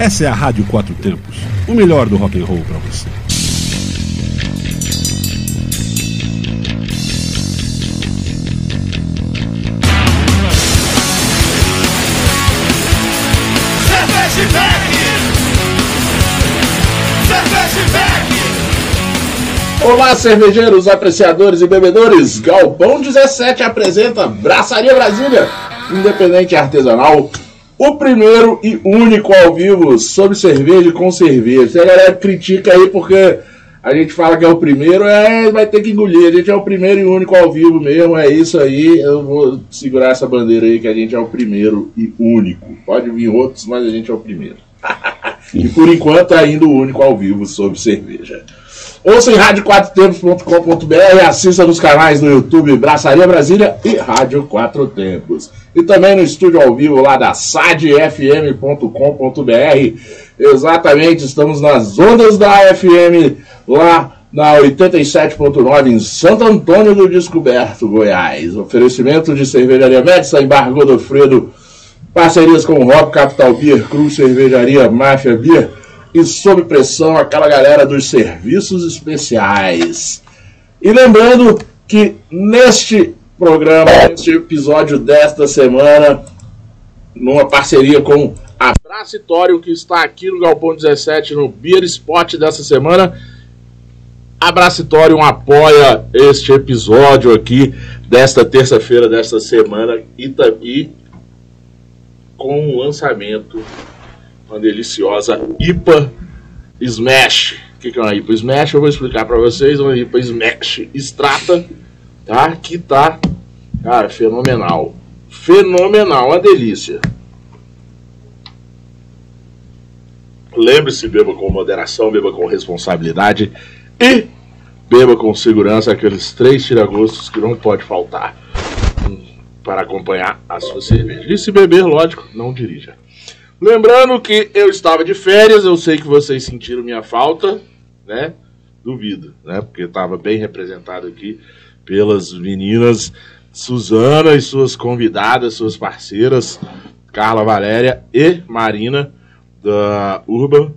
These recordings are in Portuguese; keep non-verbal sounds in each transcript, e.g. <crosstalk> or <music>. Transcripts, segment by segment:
Essa é a Rádio Quatro Tempos, o melhor do rock and roll para você. Olá, cervejeiros, apreciadores e bebedores. Galpão 17 apresenta Braçaria Brasília, independente e artesanal, o primeiro e único ao vivo sobre cerveja com cerveja. Se a galera critica aí porque a gente fala que é o primeiro, é, vai ter que engolir. A gente é o primeiro e único ao vivo mesmo, é isso aí. Eu vou segurar essa bandeira aí que a gente é o primeiro e único. Pode vir outros, mas a gente é o primeiro. <laughs> e por enquanto ainda o único ao vivo sobre cerveja. Ouça em rádio4tempos.com.br, assista nos canais no YouTube Braçaria Brasília e Rádio Quatro Tempos. E também no estúdio ao vivo lá da sadfm.com.br. Exatamente, estamos nas ondas da FM lá na 87.9 em Santo Antônio do Descoberto, Goiás. Oferecimento de cervejaria Médica, Embargo Godofredo, parcerias com Rock Capital Beer, Cruz Cervejaria Máfia Beer e sob pressão aquela galera dos serviços especiais. E lembrando que neste programa, neste episódio desta semana, numa parceria com a Bracitório, que está aqui no Galpão 17, no Beer Spot dessa semana, a Bracitório apoia este episódio aqui desta terça-feira, desta semana, e, e com o lançamento uma deliciosa IPA Smash. O que, é uma IPA Smash? Eu vou explicar para vocês. Uma IPA Smash Strata, tá? Que tá, cara, fenomenal. Fenomenal, uma delícia. Lembre-se, beba com moderação, beba com responsabilidade e beba com segurança aqueles três tiragostos que não pode faltar para acompanhar a sua cerveja. E se beber, lógico, não dirija. Lembrando que eu estava de férias, eu sei que vocês sentiram minha falta, né? Duvido, né? Porque estava bem representado aqui pelas meninas Suzana e suas convidadas, suas parceiras, Carla Valéria e Marina da Urban,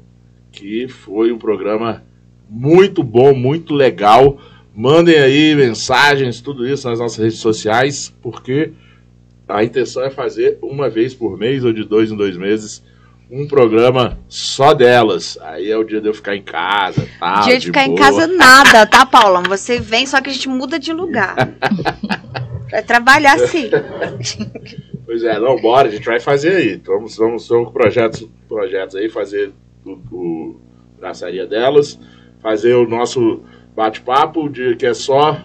que foi um programa muito bom, muito legal. Mandem aí mensagens, tudo isso nas nossas redes sociais, porque a intenção é fazer uma vez por mês ou de dois em dois meses um programa só delas. Aí é o dia de eu ficar em casa, tal. Dia de, de ficar boa. em casa nada, tá, Paula? Você vem, só que a gente muda de lugar. <laughs> vai trabalhar sim. pois é, não, bora, a gente vai fazer aí. Vamos, vamos, vamos com projetos, projetos aí, fazer o, o braçaria delas, fazer o nosso bate-papo, que é só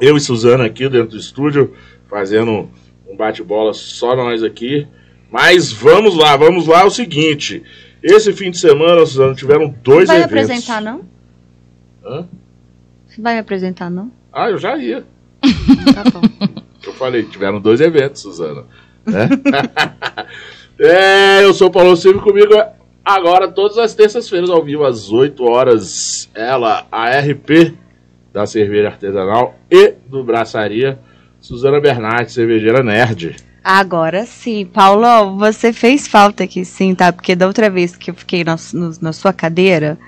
eu e Suzana aqui dentro do estúdio, fazendo um bate-bola só nós aqui. Mas vamos lá, vamos lá. É o seguinte: esse fim de semana, Suzana, tiveram dois vai eventos. Vai me apresentar, não? Hã? Você vai me apresentar, não? Ah, eu já ia. <laughs> tá bom. Eu falei, tiveram dois eventos, Suzana. Né? <laughs> é, eu sou o Paulo Silva comigo agora todas as terças-feiras ao vivo às 8 horas. Ela, a RP da cerveja artesanal e do braçaria Suzana Bernardi, cervejeira nerd. Agora sim. Paulo, você fez falta aqui sim, tá? Porque da outra vez que eu fiquei na, no, na sua cadeira,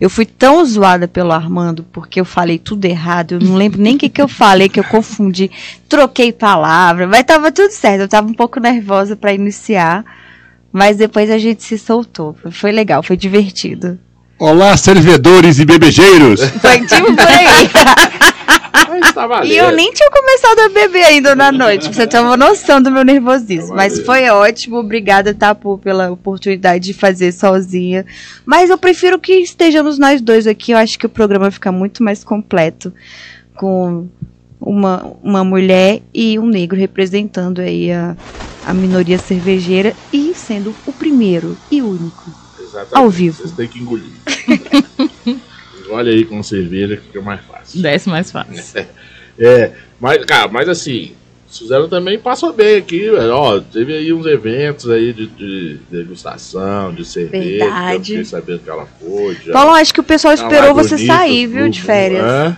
eu fui tão zoada pelo Armando, porque eu falei tudo errado. Eu não lembro nem o que, que eu falei, que eu confundi. Troquei palavra, mas tava tudo certo. Eu tava um pouco nervosa para iniciar. Mas depois a gente se soltou. Foi legal, foi divertido. Olá, servidores e bebejeiros! Foi tipo por aí. <laughs> e eu nem tinha começado a beber ainda na noite, pra você ter uma noção do meu nervosismo. Mas foi ótimo, obrigada, Tapu, pela oportunidade de fazer sozinha. Mas eu prefiro que estejamos nós dois aqui, eu acho que o programa fica muito mais completo com uma, uma mulher e um negro representando aí a, a minoria cervejeira e sendo o primeiro e único Exatamente. ao vivo. Vocês têm que engolir. <laughs> Olha aí com cerveja que fica mais fácil. Desce mais fácil. <laughs> É, mas, cara, mas assim, Suzana também passou bem aqui, ó, teve aí uns eventos aí de, de degustação, de cerveja. Verdade. Eu fiquei sabendo que ela foi. Já. Paulo, acho que o pessoal esperou você sair, viu, de férias. É?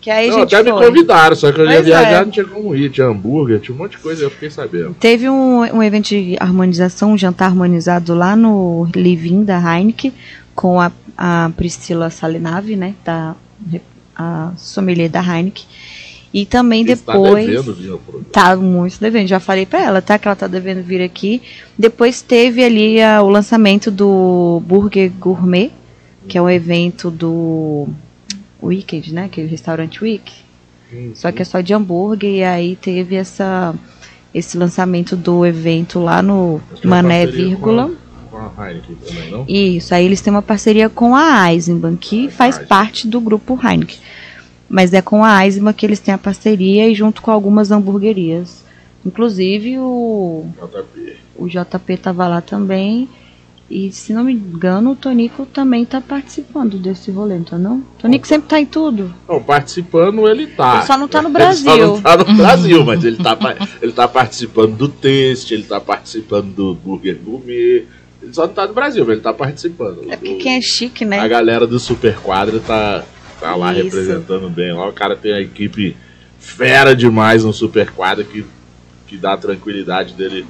Que aí não, até foi. me convidaram, só que eu ia viajar, é. não tinha como ir, tinha hambúrguer, tinha um monte de coisa, eu fiquei sabendo. Teve um, um evento de harmonização, um jantar harmonizado lá no Livin da Heineken, com a, a Priscila Salinave, né, da, a sommelier da Heineken. E também depois. Tá devendo vir Tá muito devendo. Já falei pra ela, tá? Que ela tá devendo vir aqui. Depois teve ali a, o lançamento do Burger Gourmet, que é um evento do Wicked, né? Aquele restaurante Wick. Sim, Só que é só de hambúrguer. E aí teve essa, esse lançamento do evento lá no Mané Vírgula. Com a, Heineken também, não? Isso, aí eles têm uma parceria com a Eisenbahn, que faz parte do grupo Heineken. Mas é com a Aisma que eles têm a parceria e junto com algumas hamburguerias. Inclusive o JP. O JP tava lá também. E se não me engano, o Tonico também tá participando desse rolê, então não? Tonico Opa. sempre tá em tudo. Não, participando ele tá. Ele só não tá no Brasil. <laughs> Ele só não tá no <laughs> Brasil, mas ele tá, ele tá participando do teste, ele tá participando do Burger Gourmet. Ele só não tá no Brasil, mas ele tá participando. É porque quem é chique, né? A galera do Super Quadra tá, tá lá Isso. representando bem. Lá o cara tem a equipe fera demais no Super Quadra que, que dá a tranquilidade dele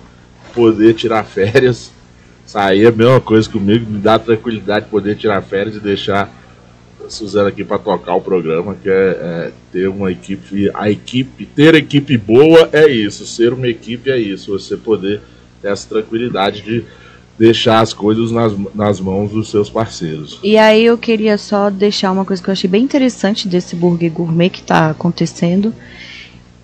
poder tirar férias. Sair é a mesma coisa comigo, me dá a tranquilidade de poder tirar férias e deixar a Suzana aqui para tocar o programa, que é, é, ter uma equipe. A equipe, ter equipe boa é isso, ser uma equipe é isso, você poder ter essa tranquilidade de deixar as coisas nas, nas mãos dos seus parceiros. E aí eu queria só deixar uma coisa que eu achei bem interessante desse burger gourmet que está acontecendo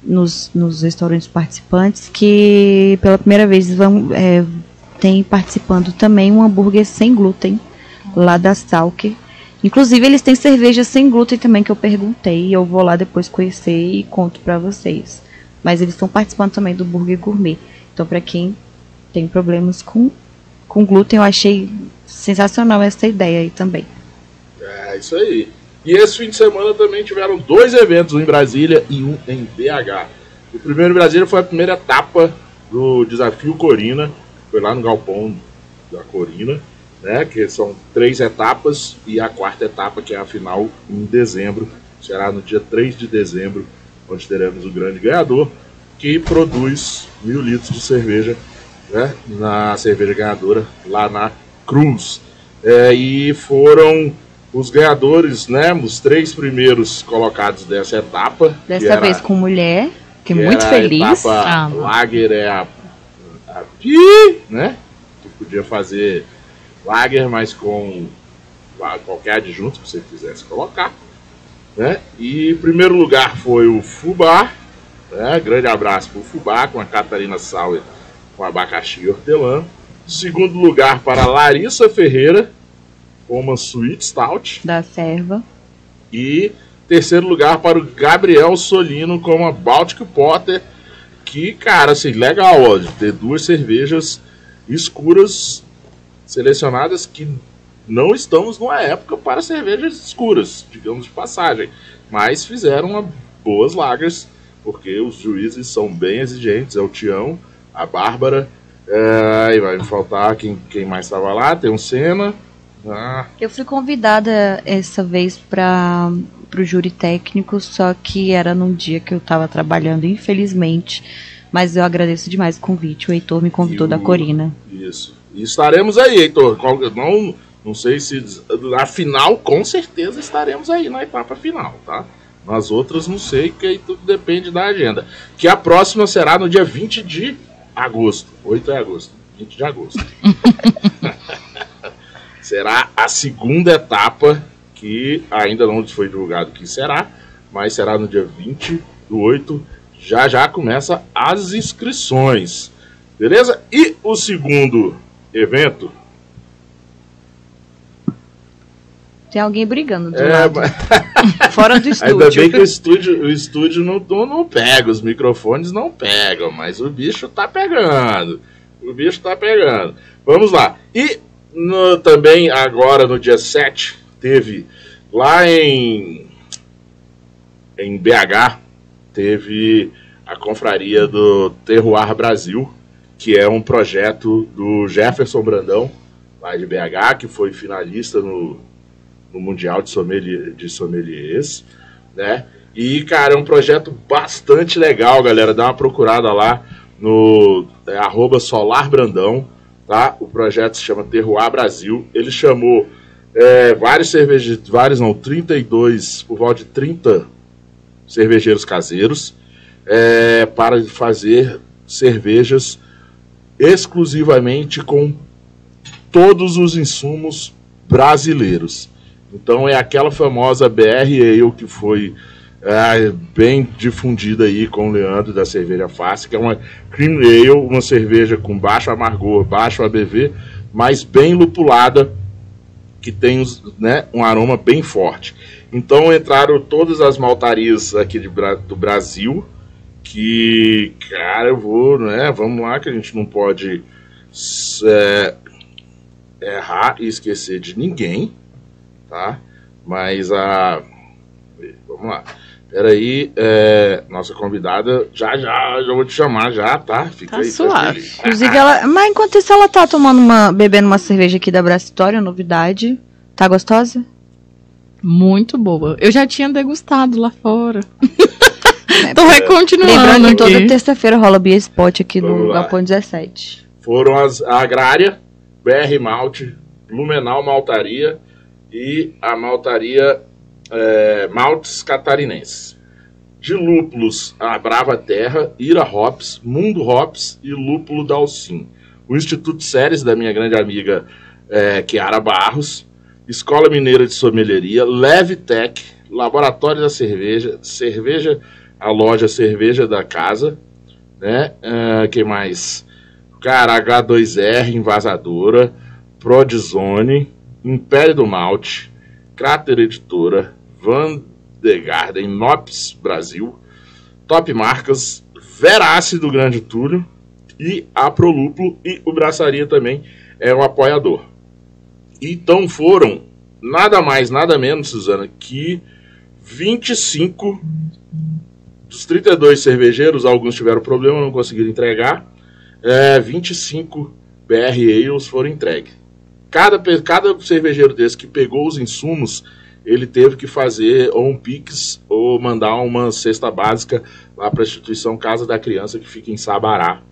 nos, nos restaurantes participantes, que pela primeira vez vão, é, tem participando também um hambúrguer sem glúten lá da Salker. Inclusive eles têm cerveja sem glúten também que eu perguntei, eu vou lá depois conhecer e conto para vocês. Mas eles estão participando também do burger gourmet. Então para quem tem problemas com com glúten, eu achei sensacional essa ideia aí também. É, isso aí. E esse fim de semana também tiveram dois eventos, um em Brasília e um em BH. O primeiro em Brasília foi a primeira etapa do Desafio Corina, foi lá no Galpão da Corina, né, que são três etapas, e a quarta etapa, que é a final, em dezembro, será no dia 3 de dezembro, onde teremos o grande ganhador, que produz mil litros de cerveja né, na cerveja ganhadora lá na Cruz. É, e foram os ganhadores, né, os três primeiros colocados dessa etapa. Dessa era, vez com mulher, que, que muito feliz. A etapa ah, Lager é a, a né, que podia fazer Lager, mas com qualquer adjunto que você quisesse colocar. Né? E em primeiro lugar foi o Fubá, né? grande abraço para o Fubá, com a Catarina Sauer com abacaxi e hortelã. Segundo lugar para Larissa Ferreira, com uma Sweet Stout. Da Serva. E terceiro lugar para o Gabriel Solino com uma Baltic Potter. Que, cara, assim, legal, ó, de ter duas cervejas escuras selecionadas que não estamos numa época para cervejas escuras, digamos de passagem. Mas fizeram uma, boas lagers, porque os juízes são bem exigentes, é o Tião a Bárbara. É, e vai me faltar quem, quem mais estava lá, tem um Senna. Ah. Eu fui convidada essa vez para o júri técnico, só que era num dia que eu estava trabalhando, infelizmente. Mas eu agradeço demais o convite. O Heitor me convidou o, da Corina. Isso. E estaremos aí, Heitor. Não, não sei se. Na final, com certeza estaremos aí na etapa final, tá? Nas outras, não sei, que aí tudo depende da agenda. Que a próxima será no dia 20 de agosto. 8 é agosto. 20 de agosto. <laughs> será a segunda etapa, que ainda não foi divulgado que será, mas será no dia 20 do 8. Já já começa as inscrições. Beleza? E o segundo evento. Tem alguém brigando do é, lado. Mas... <laughs> Fora do estúdio. Ainda bem que o estúdio, o estúdio não, não pega, os microfones não pegam, mas o bicho tá pegando. O bicho tá pegando. Vamos lá. E no, também agora no dia 7, teve lá em, em BH, teve a confraria do Terroir Brasil, que é um projeto do Jefferson Brandão, lá de BH, que foi finalista no, no Mundial de, sommelier, de Sommeliers, né? E, cara, é um projeto bastante legal, galera. Dá uma procurada lá no é, arroba Solar Brandão, tá? O projeto se chama Terroir Brasil. Ele chamou é, vários cervejeiros, vários não, 32, por volta de 30 cervejeiros caseiros, é, para fazer cervejas exclusivamente com todos os insumos brasileiros. Então é aquela famosa BR Ale que foi é, bem difundida aí com o Leandro da Cerveja Fácil, que é uma Cream Ale, uma cerveja com baixo amargor, baixo ABV, mas bem lupulada, que tem né, um aroma bem forte. Então entraram todas as maltarias aqui de, do Brasil, que, cara, eu vou, né, vamos lá, que a gente não pode é, errar e esquecer de ninguém, tá? Mas a. Vamos lá. Peraí, é, nossa convidada, já, já, já vou te chamar já, tá? Fica tá aí, suave. Inclusive, ela. Mas enquanto isso, ela tá tomando uma. bebendo uma cerveja aqui da Brasitória, novidade. Tá gostosa? Muito boa. Eu já tinha degustado lá fora. É, Tô recontinuando. Lembrando que toda terça-feira rola Bia Spot aqui Vamos no Galpão 17. Foram as, a Agrária, BR Malte, Blumenau Maltaria e a Maltaria é, Maltes Catarinenses. De lúpulos, a Brava Terra, Ira Hops, Mundo Hops e Lúpulo da Alcim. O Instituto Séries, da minha grande amiga é, Kiara Barros, Escola Mineira de Sommelieria, Levtech, Laboratório da Cerveja, Cerveja, a loja Cerveja da Casa, né? Uh, que mais? Cara, H2R, Invasadora, Prodizzone, Império do Malte, Crater Editora, Van de Garden, Nops Brasil, Top Marcas, Verace do Grande Túlio e a Prolúpulo e o Braçaria também é um apoiador. Então foram nada mais, nada menos, Suzana, que 25 dos 32 cervejeiros, alguns tiveram problema, não conseguiram entregar é, 25 BR Ales foram entregues. Cada, cada cervejeiro desse que pegou os insumos, ele teve que fazer ou um Pix ou mandar uma cesta básica lá para a instituição Casa da Criança que fica em Sabará.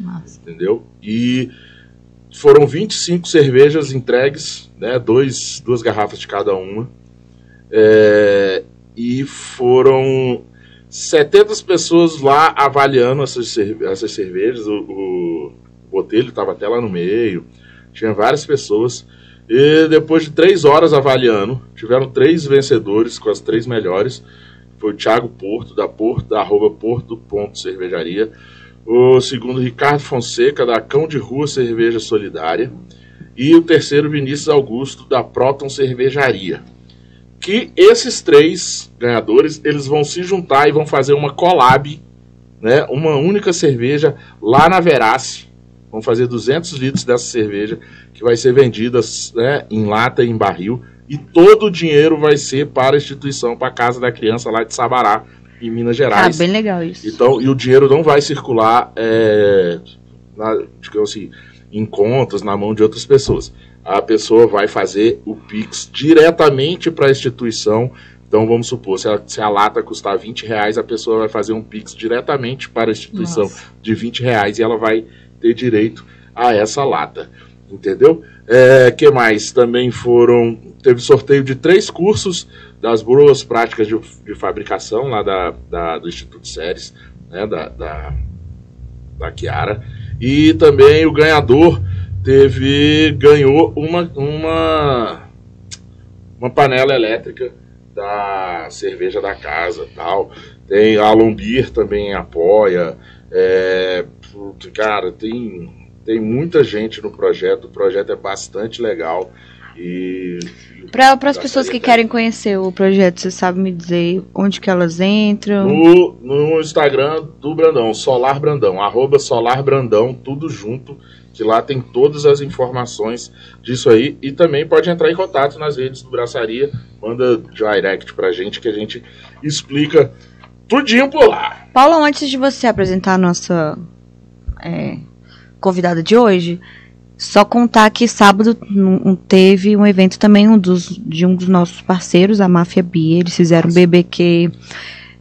Nossa. Entendeu? E foram 25 cervejas entregues, né, dois, duas garrafas de cada uma. É, e foram 70 pessoas lá avaliando essas, essas cervejas. O, o Botelho estava até lá no meio. Tinha várias pessoas. E depois de três horas avaliando, tiveram três vencedores com as três melhores. Foi o Thiago Porto, da Porto, da arroba Porto Ponto Cervejaria. O segundo, Ricardo Fonseca, da Cão de Rua Cerveja Solidária. E o terceiro, Vinícius Augusto, da Proton Cervejaria que esses três ganhadores eles vão se juntar e vão fazer uma collab, né, uma única cerveja lá na Verace. Vão fazer 200 litros dessa cerveja que vai ser vendida né, em lata e em barril e todo o dinheiro vai ser para a instituição, para a Casa da Criança lá de Sabará, em Minas Gerais. Ah, bem legal isso. Então, e o dinheiro não vai circular, é, na, digamos assim, em contas, na mão de outras pessoas a pessoa vai fazer o Pix diretamente para a instituição. Então vamos supor, se a, se a, lata custar 20 reais, a pessoa vai fazer um Pix diretamente para a instituição Nossa. de 20 reais e ela vai ter direito a essa lata. Entendeu? É, que mais? Também foram. Teve sorteio de três cursos das boas práticas de, de fabricação lá da, da, do Instituto Séries, né, da, da, da Chiara. E também o ganhador teve ganhou uma uma uma panela elétrica da cerveja da casa tal tem a Lombir também apoia é, cara tem tem muita gente no projeto o projeto é bastante legal e para as pessoas que querem conhecer o projeto, você sabe me dizer onde que elas entram? No, no Instagram do Brandão, Solar Brandão, arroba Solar Brandão, tudo junto que lá tem todas as informações disso aí e também pode entrar em contato nas redes do Braçaria, manda direct pra gente que a gente explica tudinho por lá. Paulo, antes de você apresentar a nossa é, convidada de hoje, Só contar que sábado teve um evento também um dos, de um dos nossos parceiros, a Máfia Bia. Eles fizeram um BBQ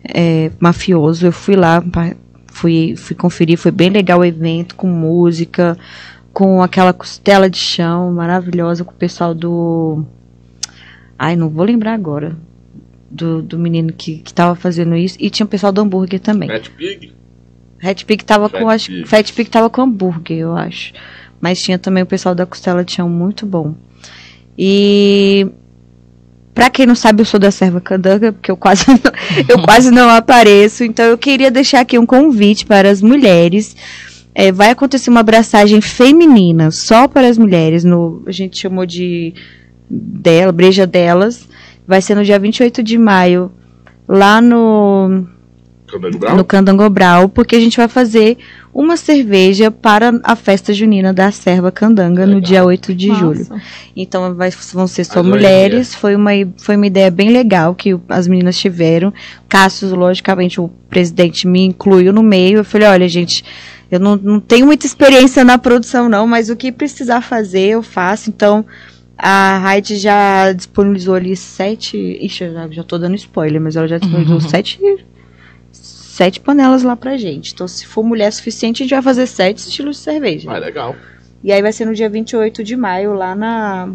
é, mafioso. Eu fui lá, fui, fui conferir, foi bem legal o evento, com música, com aquela costela de chão maravilhosa, com o pessoal do. Ai, não vou lembrar agora. Do, do menino que, que tava fazendo isso. E tinha o pessoal do hambúrguer também. Fat Pig? Fat Pig tava Fat com. Acho, Fat Pig tava com hambúrguer, eu acho. Mas tinha também o pessoal da costela de chão muito bom. E Pra quem não sabe, eu sou da Serva Candanga, porque eu quase, não, <laughs> eu quase não apareço. Então eu queria deixar aqui um convite para as mulheres. É, vai acontecer uma abraçagem feminina só para as mulheres. No, a gente chamou de dela, breja delas. Vai ser no dia 28 de maio, lá no Candangobral? no Candangobral, porque a gente vai fazer uma cerveja para a festa junina da Serva Candanga Legal. no dia 8 de Nossa. julho. Então vai, vão ser só mulheres. Foi uma, foi uma ideia bem legal que as meninas tiveram. Cassius, logicamente, o presidente me incluiu no meio. Eu falei, olha, gente, eu não, não tenho muita experiência na produção, não, mas o que precisar fazer, eu faço. Então, a Raid já disponibilizou ali sete. Ixi, eu já, já tô dando spoiler, mas ela já disponibilizou uhum. sete sete panelas lá pra gente. Então, se for mulher suficiente, a gente vai fazer sete estilos de cerveja. Ah, legal. E aí vai ser no dia 28 de maio, lá na.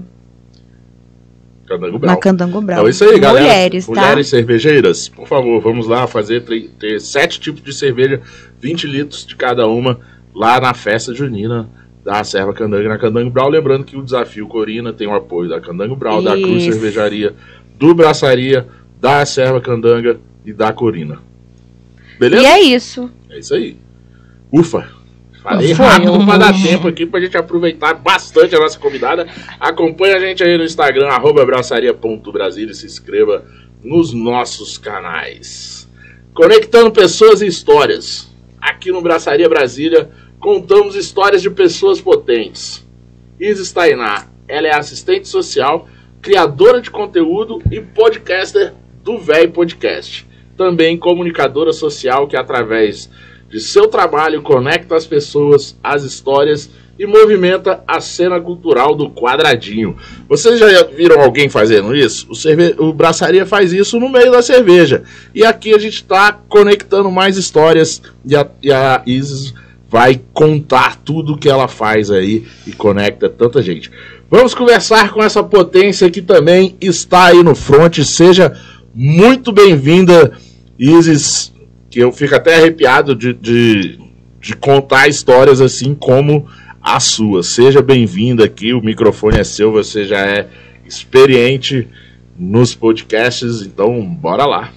Candango Brau. Na Candango Brau. Então, isso aí, galera. Mulheres, tá? Mulheres cervejeiras, por favor, vamos lá fazer ter sete tipos de cerveja, 20 litros de cada uma, lá na festa junina da Serva Candanga na Candango Brau. Lembrando que o desafio Corina tem o apoio da Candango Brau, da Cruz Cervejaria, do Braçaria, da Serva Candanga e da Corina. Beleza? E é isso. É isso aí. Ufa! Falei Foi. rápido para dar tempo aqui para a gente aproveitar bastante a nossa convidada. Acompanhe a gente aí no Instagram, arroba e se inscreva nos nossos canais. Conectando pessoas e histórias. Aqui no Braçaria Brasília, contamos histórias de pessoas potentes. Isis Tainá, ela é assistente social, criadora de conteúdo e podcaster do Véi Podcast também comunicadora social que, através de seu trabalho, conecta as pessoas, as histórias e movimenta a cena cultural do quadradinho. Vocês já viram alguém fazendo isso? O, cerve... o Braçaria faz isso no meio da cerveja. E aqui a gente está conectando mais histórias e a, e a Isis vai contar tudo que ela faz aí e conecta tanta gente. Vamos conversar com essa potência que também está aí no front. Seja muito bem-vinda, Isis, que eu fico até arrepiado de, de, de contar histórias assim como a sua. Seja bem-vinda aqui, o microfone é seu, você já é experiente nos podcasts, então bora lá.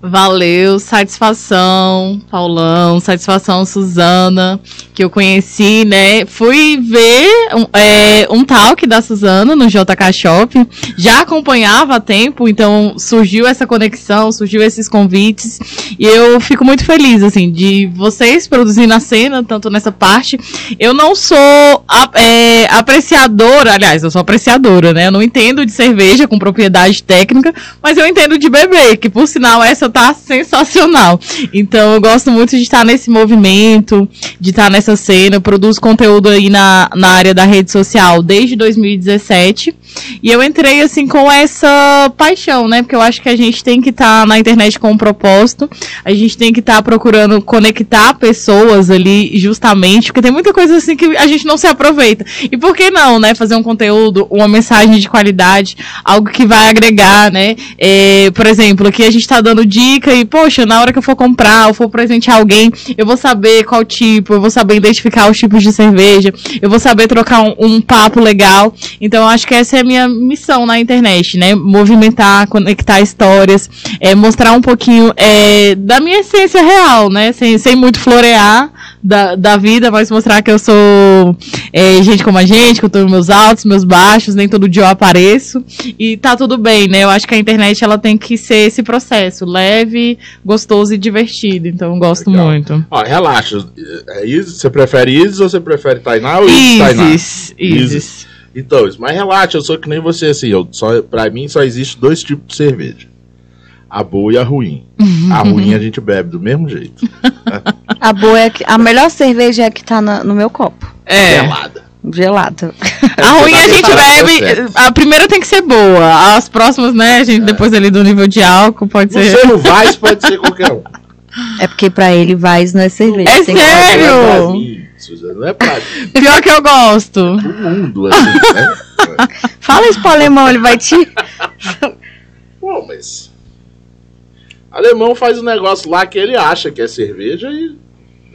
Valeu, satisfação, Paulão, satisfação, Suzana, que eu conheci, né? Fui ver um, é, um talk da Suzana no JK Shop, já acompanhava há tempo, então surgiu essa conexão, surgiu esses convites, e eu fico muito feliz, assim, de vocês produzindo a cena, tanto nessa parte. Eu não sou é, apreciadora, aliás, eu sou apreciadora, né? Eu não entendo de cerveja com propriedade técnica, mas eu entendo de beber, que por sinal essa tá sensacional. Então eu gosto muito de estar nesse movimento, de estar nessa cena. Eu produzo conteúdo aí na, na área da rede social desde 2017. E eu entrei assim com essa paixão, né? Porque eu acho que a gente tem que estar tá na internet com um propósito. A gente tem que estar tá procurando conectar pessoas ali justamente, porque tem muita coisa assim que a gente não se aproveita. E por que não, né? Fazer um conteúdo, uma mensagem de qualidade, algo que vai agregar, né? É, por exemplo, aqui a gente está dando e, poxa, na hora que eu for comprar ou for presentear alguém, eu vou saber qual tipo, eu vou saber identificar os tipos de cerveja, eu vou saber trocar um, um papo legal. Então acho que essa é a minha missão na internet, né? Movimentar, conectar histórias, é, mostrar um pouquinho é, da minha essência real, né? Sem, sem muito florear da, da vida, mas mostrar que eu sou é, gente como a gente, que eu tenho meus altos, meus baixos, nem todo dia eu apareço. E tá tudo bem, né? Eu acho que a internet ela tem que ser esse processo, leve, gostoso e divertido. Então eu gosto Legal. muito. Ó, relaxa. É Isis, você prefere Isis ou você prefere Tainá ou Isis? Tainá? Isis. Isis. Então, mas relaxa, eu sou que nem você, assim, eu só, pra mim só existe dois tipos de cerveja. A boa e a ruim. <laughs> A ruim a gente bebe do mesmo jeito. a boa é que, a melhor cerveja é a que tá na, no meu copo. É. Gelada. Gelada. <laughs> A ruim a gente bebe. A primeira tem que ser boa. As próximas, né? A gente, é. depois ali do nível de álcool, pode ser. Você no Vaz pode ser qualquer um. É porque pra ele Vaz não é cerveja. É sério? Não é pra <laughs> Pior que eu gosto. O mundo, assim, né? <laughs> Fala isso pro alemão, ele vai te. Pô, mas. Alemão faz um negócio lá que ele acha que é cerveja e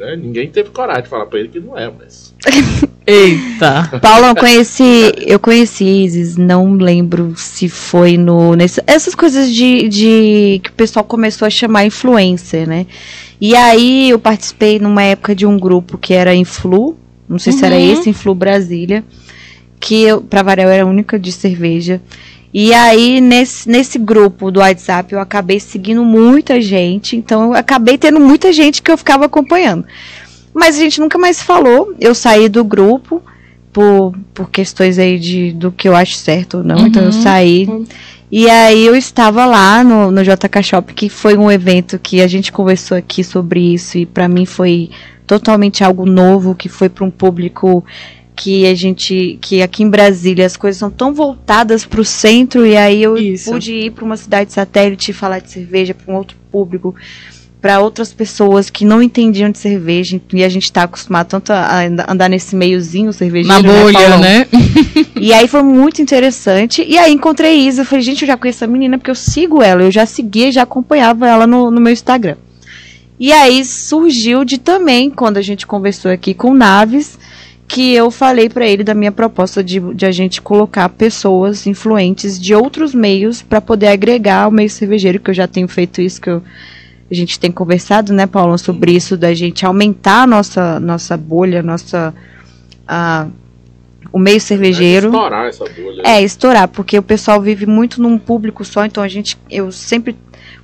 né, ninguém teve coragem de falar pra ele que não é, mas. <laughs> Eita. Paulo, eu conheci, eu conheci Isis, não lembro se foi no nesse, essas coisas de, de que o pessoal começou a chamar influencer, né? E aí eu participei numa época de um grupo que era Influ, não sei uhum. se era uhum. esse Influ Brasília, que eu, pra variar, eu era a única de cerveja. E aí, nesse, nesse grupo do WhatsApp, eu acabei seguindo muita gente. Então, eu acabei tendo muita gente que eu ficava acompanhando. Mas a gente nunca mais falou. Eu saí do grupo por, por questões aí de, do que eu acho certo ou não. Uhum. Então, eu uhum. saí. E aí, eu estava lá no, no JK Shop, que foi um evento que a gente conversou aqui sobre isso. E para mim foi totalmente algo novo, que foi para um público que a gente que aqui em Brasília as coisas são tão voltadas para o centro e aí eu Isso. pude ir para uma cidade satélite e falar de cerveja para um outro público para outras pessoas que não entendiam de cerveja e a gente está acostumado tanto a andar nesse meiozinho cervejeiro na né, bolha né, né? <laughs> <laughs> e aí foi muito interessante e aí encontrei Isa eu falei gente eu já conheço a menina porque eu sigo ela eu já seguia já acompanhava ela no, no meu Instagram e aí surgiu de também quando a gente conversou aqui com Naves que eu falei para ele da minha proposta de, de a gente colocar pessoas influentes de outros meios para poder agregar ao meio cervejeiro, que eu já tenho feito isso, que eu, a gente tem conversado, né, Paulo, sobre isso, da gente aumentar a nossa, nossa bolha, nossa. A, o meio cervejeiro. É estourar essa bolha. É, estourar, porque o pessoal vive muito num público só, então a gente. Eu sempre,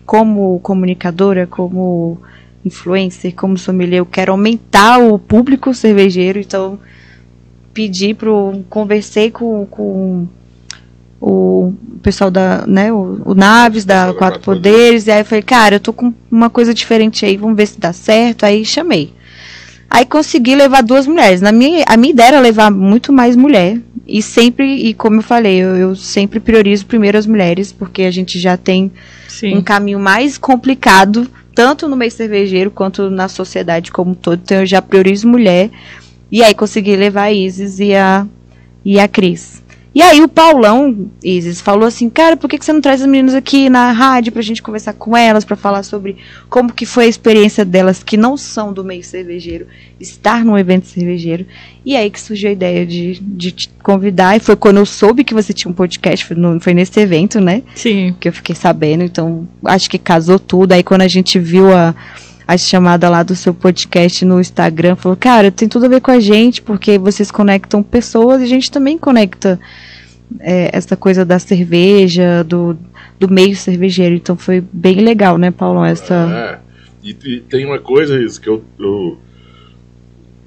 como comunicadora, como influencer, como sommelier, eu quero aumentar o público cervejeiro, então pedi pro. conversei com, com o pessoal da, né, o, o Naves, da Quatro Poderes, e aí eu falei, cara, eu tô com uma coisa diferente aí, vamos ver se dá certo, aí chamei. Aí consegui levar duas mulheres. Na minha, a minha ideia era levar muito mais mulher. E sempre, e como eu falei, eu, eu sempre priorizo primeiro as mulheres, porque a gente já tem Sim. um caminho mais complicado tanto no meio cervejeiro quanto na sociedade como um todo. Então eu já priorizo mulher. E aí consegui levar a Isis e a, e a Cris. E aí o Paulão, Isis, falou assim, cara, por que, que você não traz as meninas aqui na rádio pra gente conversar com elas, para falar sobre como que foi a experiência delas, que não são do meio cervejeiro, estar num evento cervejeiro. E aí que surgiu a ideia de, de te convidar, e foi quando eu soube que você tinha um podcast, foi, no, foi nesse evento, né? Sim. Que eu fiquei sabendo, então acho que casou tudo. Aí quando a gente viu a a chamada lá do seu podcast no Instagram, falou, cara, tem tudo a ver com a gente, porque vocês conectam pessoas e a gente também conecta é, essa coisa da cerveja, do, do meio cervejeiro. Então foi bem legal, né, Paulo? Essa... É, e, e tem uma coisa isso, que eu, eu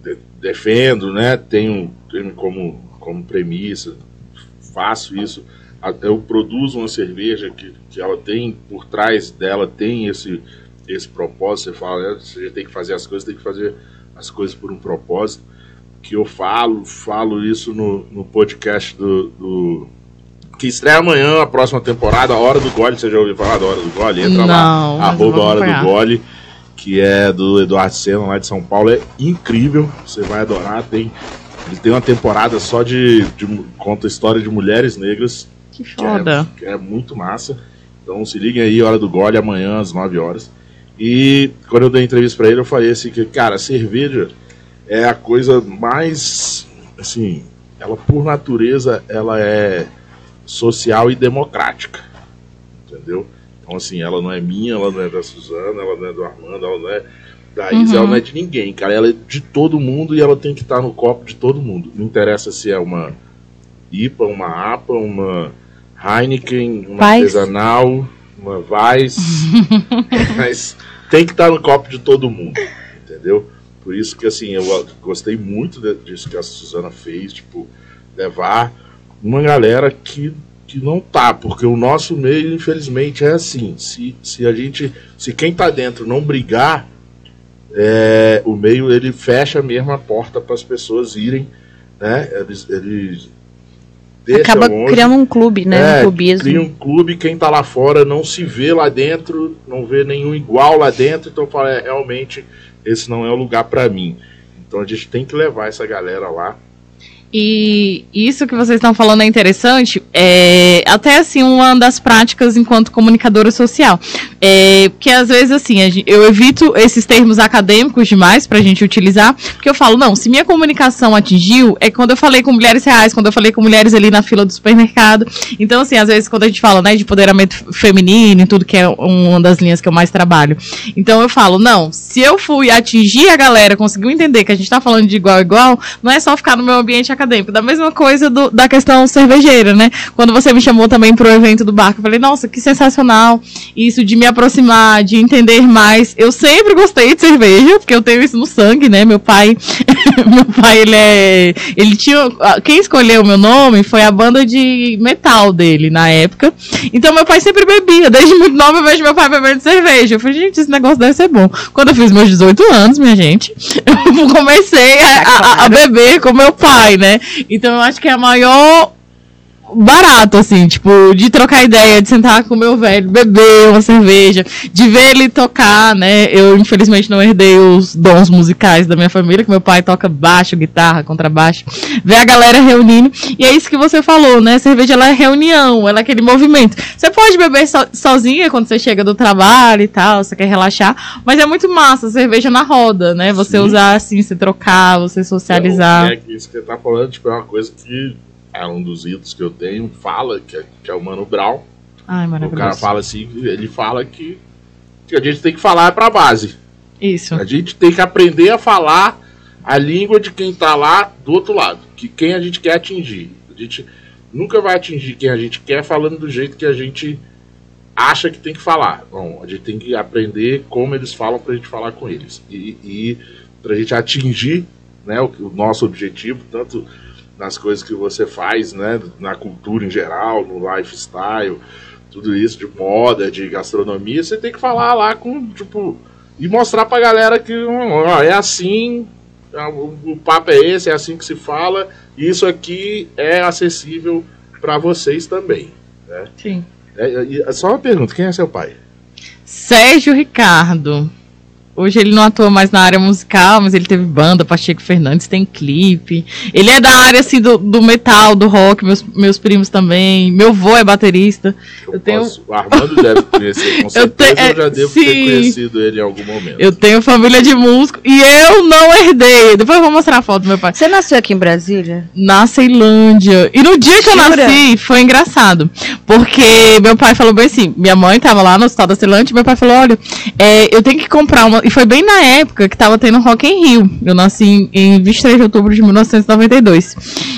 de, defendo, né? Tenho, tenho como, como premissa, faço isso. Eu produzo uma cerveja que, que ela tem, por trás dela, tem esse esse propósito, você fala, né, você tem que fazer as coisas, tem que fazer as coisas por um propósito, que eu falo, falo isso no, no podcast do, do que estreia amanhã a próxima temporada, a Hora do Gole, você já ouviu falar da Hora do Gole? Entra não, lá, arroba Hora do Gole, que é do Eduardo Senna, lá de São Paulo, é incrível, você vai adorar, tem, ele tem uma temporada só de, de conta história de mulheres negras, que foda, que é, que é muito massa, então se liguem aí, Hora do Gole, amanhã às 9 horas. E quando eu dei entrevista para ele, eu falei assim que, cara, cerveja é a coisa mais, assim, ela por natureza, ela é social e democrática, entendeu? Então, assim, ela não é minha, ela não é da Suzana, ela não é do Armando, ela não é da Isa, uhum. ela não é de ninguém, cara. Ela é de todo mundo e ela tem que estar no copo de todo mundo. Não interessa se é uma IPA, uma APA, uma Heineken, uma Paz. artesanal uma Vice, <laughs> mas tem que estar no copo de todo mundo, entendeu? Por isso que assim, eu gostei muito disso que a Suzana fez, tipo, levar uma galera que, que não tá, porque o nosso meio, infelizmente, é assim. Se, se a gente. Se quem tá dentro não brigar, é, o meio ele fecha mesmo a porta para as pessoas irem né? Eles, eles Acaba criando um clube, né? É, um clubismo. Cria um clube, quem tá lá fora não se vê lá dentro, não vê nenhum igual lá dentro, então fala, é, realmente esse não é o lugar para mim. Então a gente tem que levar essa galera lá e isso que vocês estão falando é interessante, é até assim uma das práticas enquanto comunicadora social. É, porque às vezes assim, eu evito esses termos acadêmicos demais pra gente utilizar, porque eu falo, não, se minha comunicação atingiu, é quando eu falei com mulheres reais, quando eu falei com mulheres ali na fila do supermercado. Então, assim, às vezes quando a gente fala, né, de empoderamento feminino e tudo, que é uma das linhas que eu mais trabalho. Então eu falo, não, se eu fui atingir a galera, conseguiu entender que a gente tá falando de igual a igual, não é só ficar no meu ambiente acadêmico acadêmico. Da mesma coisa do, da questão cervejeira, né? Quando você me chamou também pro evento do barco, eu falei, nossa, que sensacional isso de me aproximar, de entender mais. Eu sempre gostei de cerveja, porque eu tenho isso no sangue, né? Meu pai, <laughs> meu pai, ele é. Ele tinha. Quem escolheu o meu nome foi a banda de metal dele na época. Então meu pai sempre bebia. Desde muito novo eu vejo meu pai bebendo cerveja. Eu falei, gente, esse negócio deve ser bom. Quando eu fiz meus 18 anos, minha gente, <laughs> eu comecei a, a, a beber com meu pai, né? Então eu acho que é a maior barato, assim, tipo, de trocar ideia, de sentar com o meu velho, beber uma cerveja, de ver ele tocar, né? Eu, infelizmente, não herdei os dons musicais da minha família, que meu pai toca baixo, guitarra, contrabaixo, ver a galera reunindo, e é isso que você falou, né? Cerveja, ela é reunião, ela é aquele movimento. Você pode beber so, sozinha quando você chega do trabalho e tal, você quer relaxar, mas é muito massa, cerveja na roda, né? Você Sim. usar assim, se trocar, você socializar. É, é isso que você tá falando, tipo, é uma coisa que é um dos ídolos que eu tenho, fala, que é, que é o Mano Brown. Ai, o cara fala assim, ele fala que, que a gente tem que falar para base. Isso. A gente tem que aprender a falar a língua de quem tá lá do outro lado, que quem a gente quer atingir. A gente nunca vai atingir quem a gente quer falando do jeito que a gente acha que tem que falar. Bom, a gente tem que aprender como eles falam pra gente falar com eles. E, e pra gente atingir né, o, o nosso objetivo, tanto nas coisas que você faz, né? Na cultura em geral, no lifestyle, tudo isso de moda, de gastronomia, você tem que falar lá com, tipo, e mostrar pra galera que ó, é assim, é, o papo é esse, é assim que se fala, e isso aqui é acessível para vocês também. Né? Sim. É, é, só uma pergunta, quem é seu pai? Sérgio Ricardo. Hoje ele não atua mais na área musical, mas ele teve banda, Pacheco Fernandes tem clipe. Ele é da área assim do, do metal, do rock, meus, meus primos também. Meu avô é baterista. Eu, eu tenho... Posso, o Armando deve conhecer, com <laughs> certeza eu, te... eu já devo Sim. ter conhecido ele em algum momento. Eu tenho família de músico e eu não herdei. Depois eu vou mostrar a foto do meu pai. Você nasceu aqui em Brasília? Na Ceilândia. E no dia que eu nasci, foi engraçado. Porque meu pai falou bem assim, minha mãe tava lá no hospital da Ceilândia, meu pai falou, olha, é, eu tenho que comprar uma e foi bem na época que tava tendo Rock in Rio. Eu nasci em, em 23 de outubro de 1992.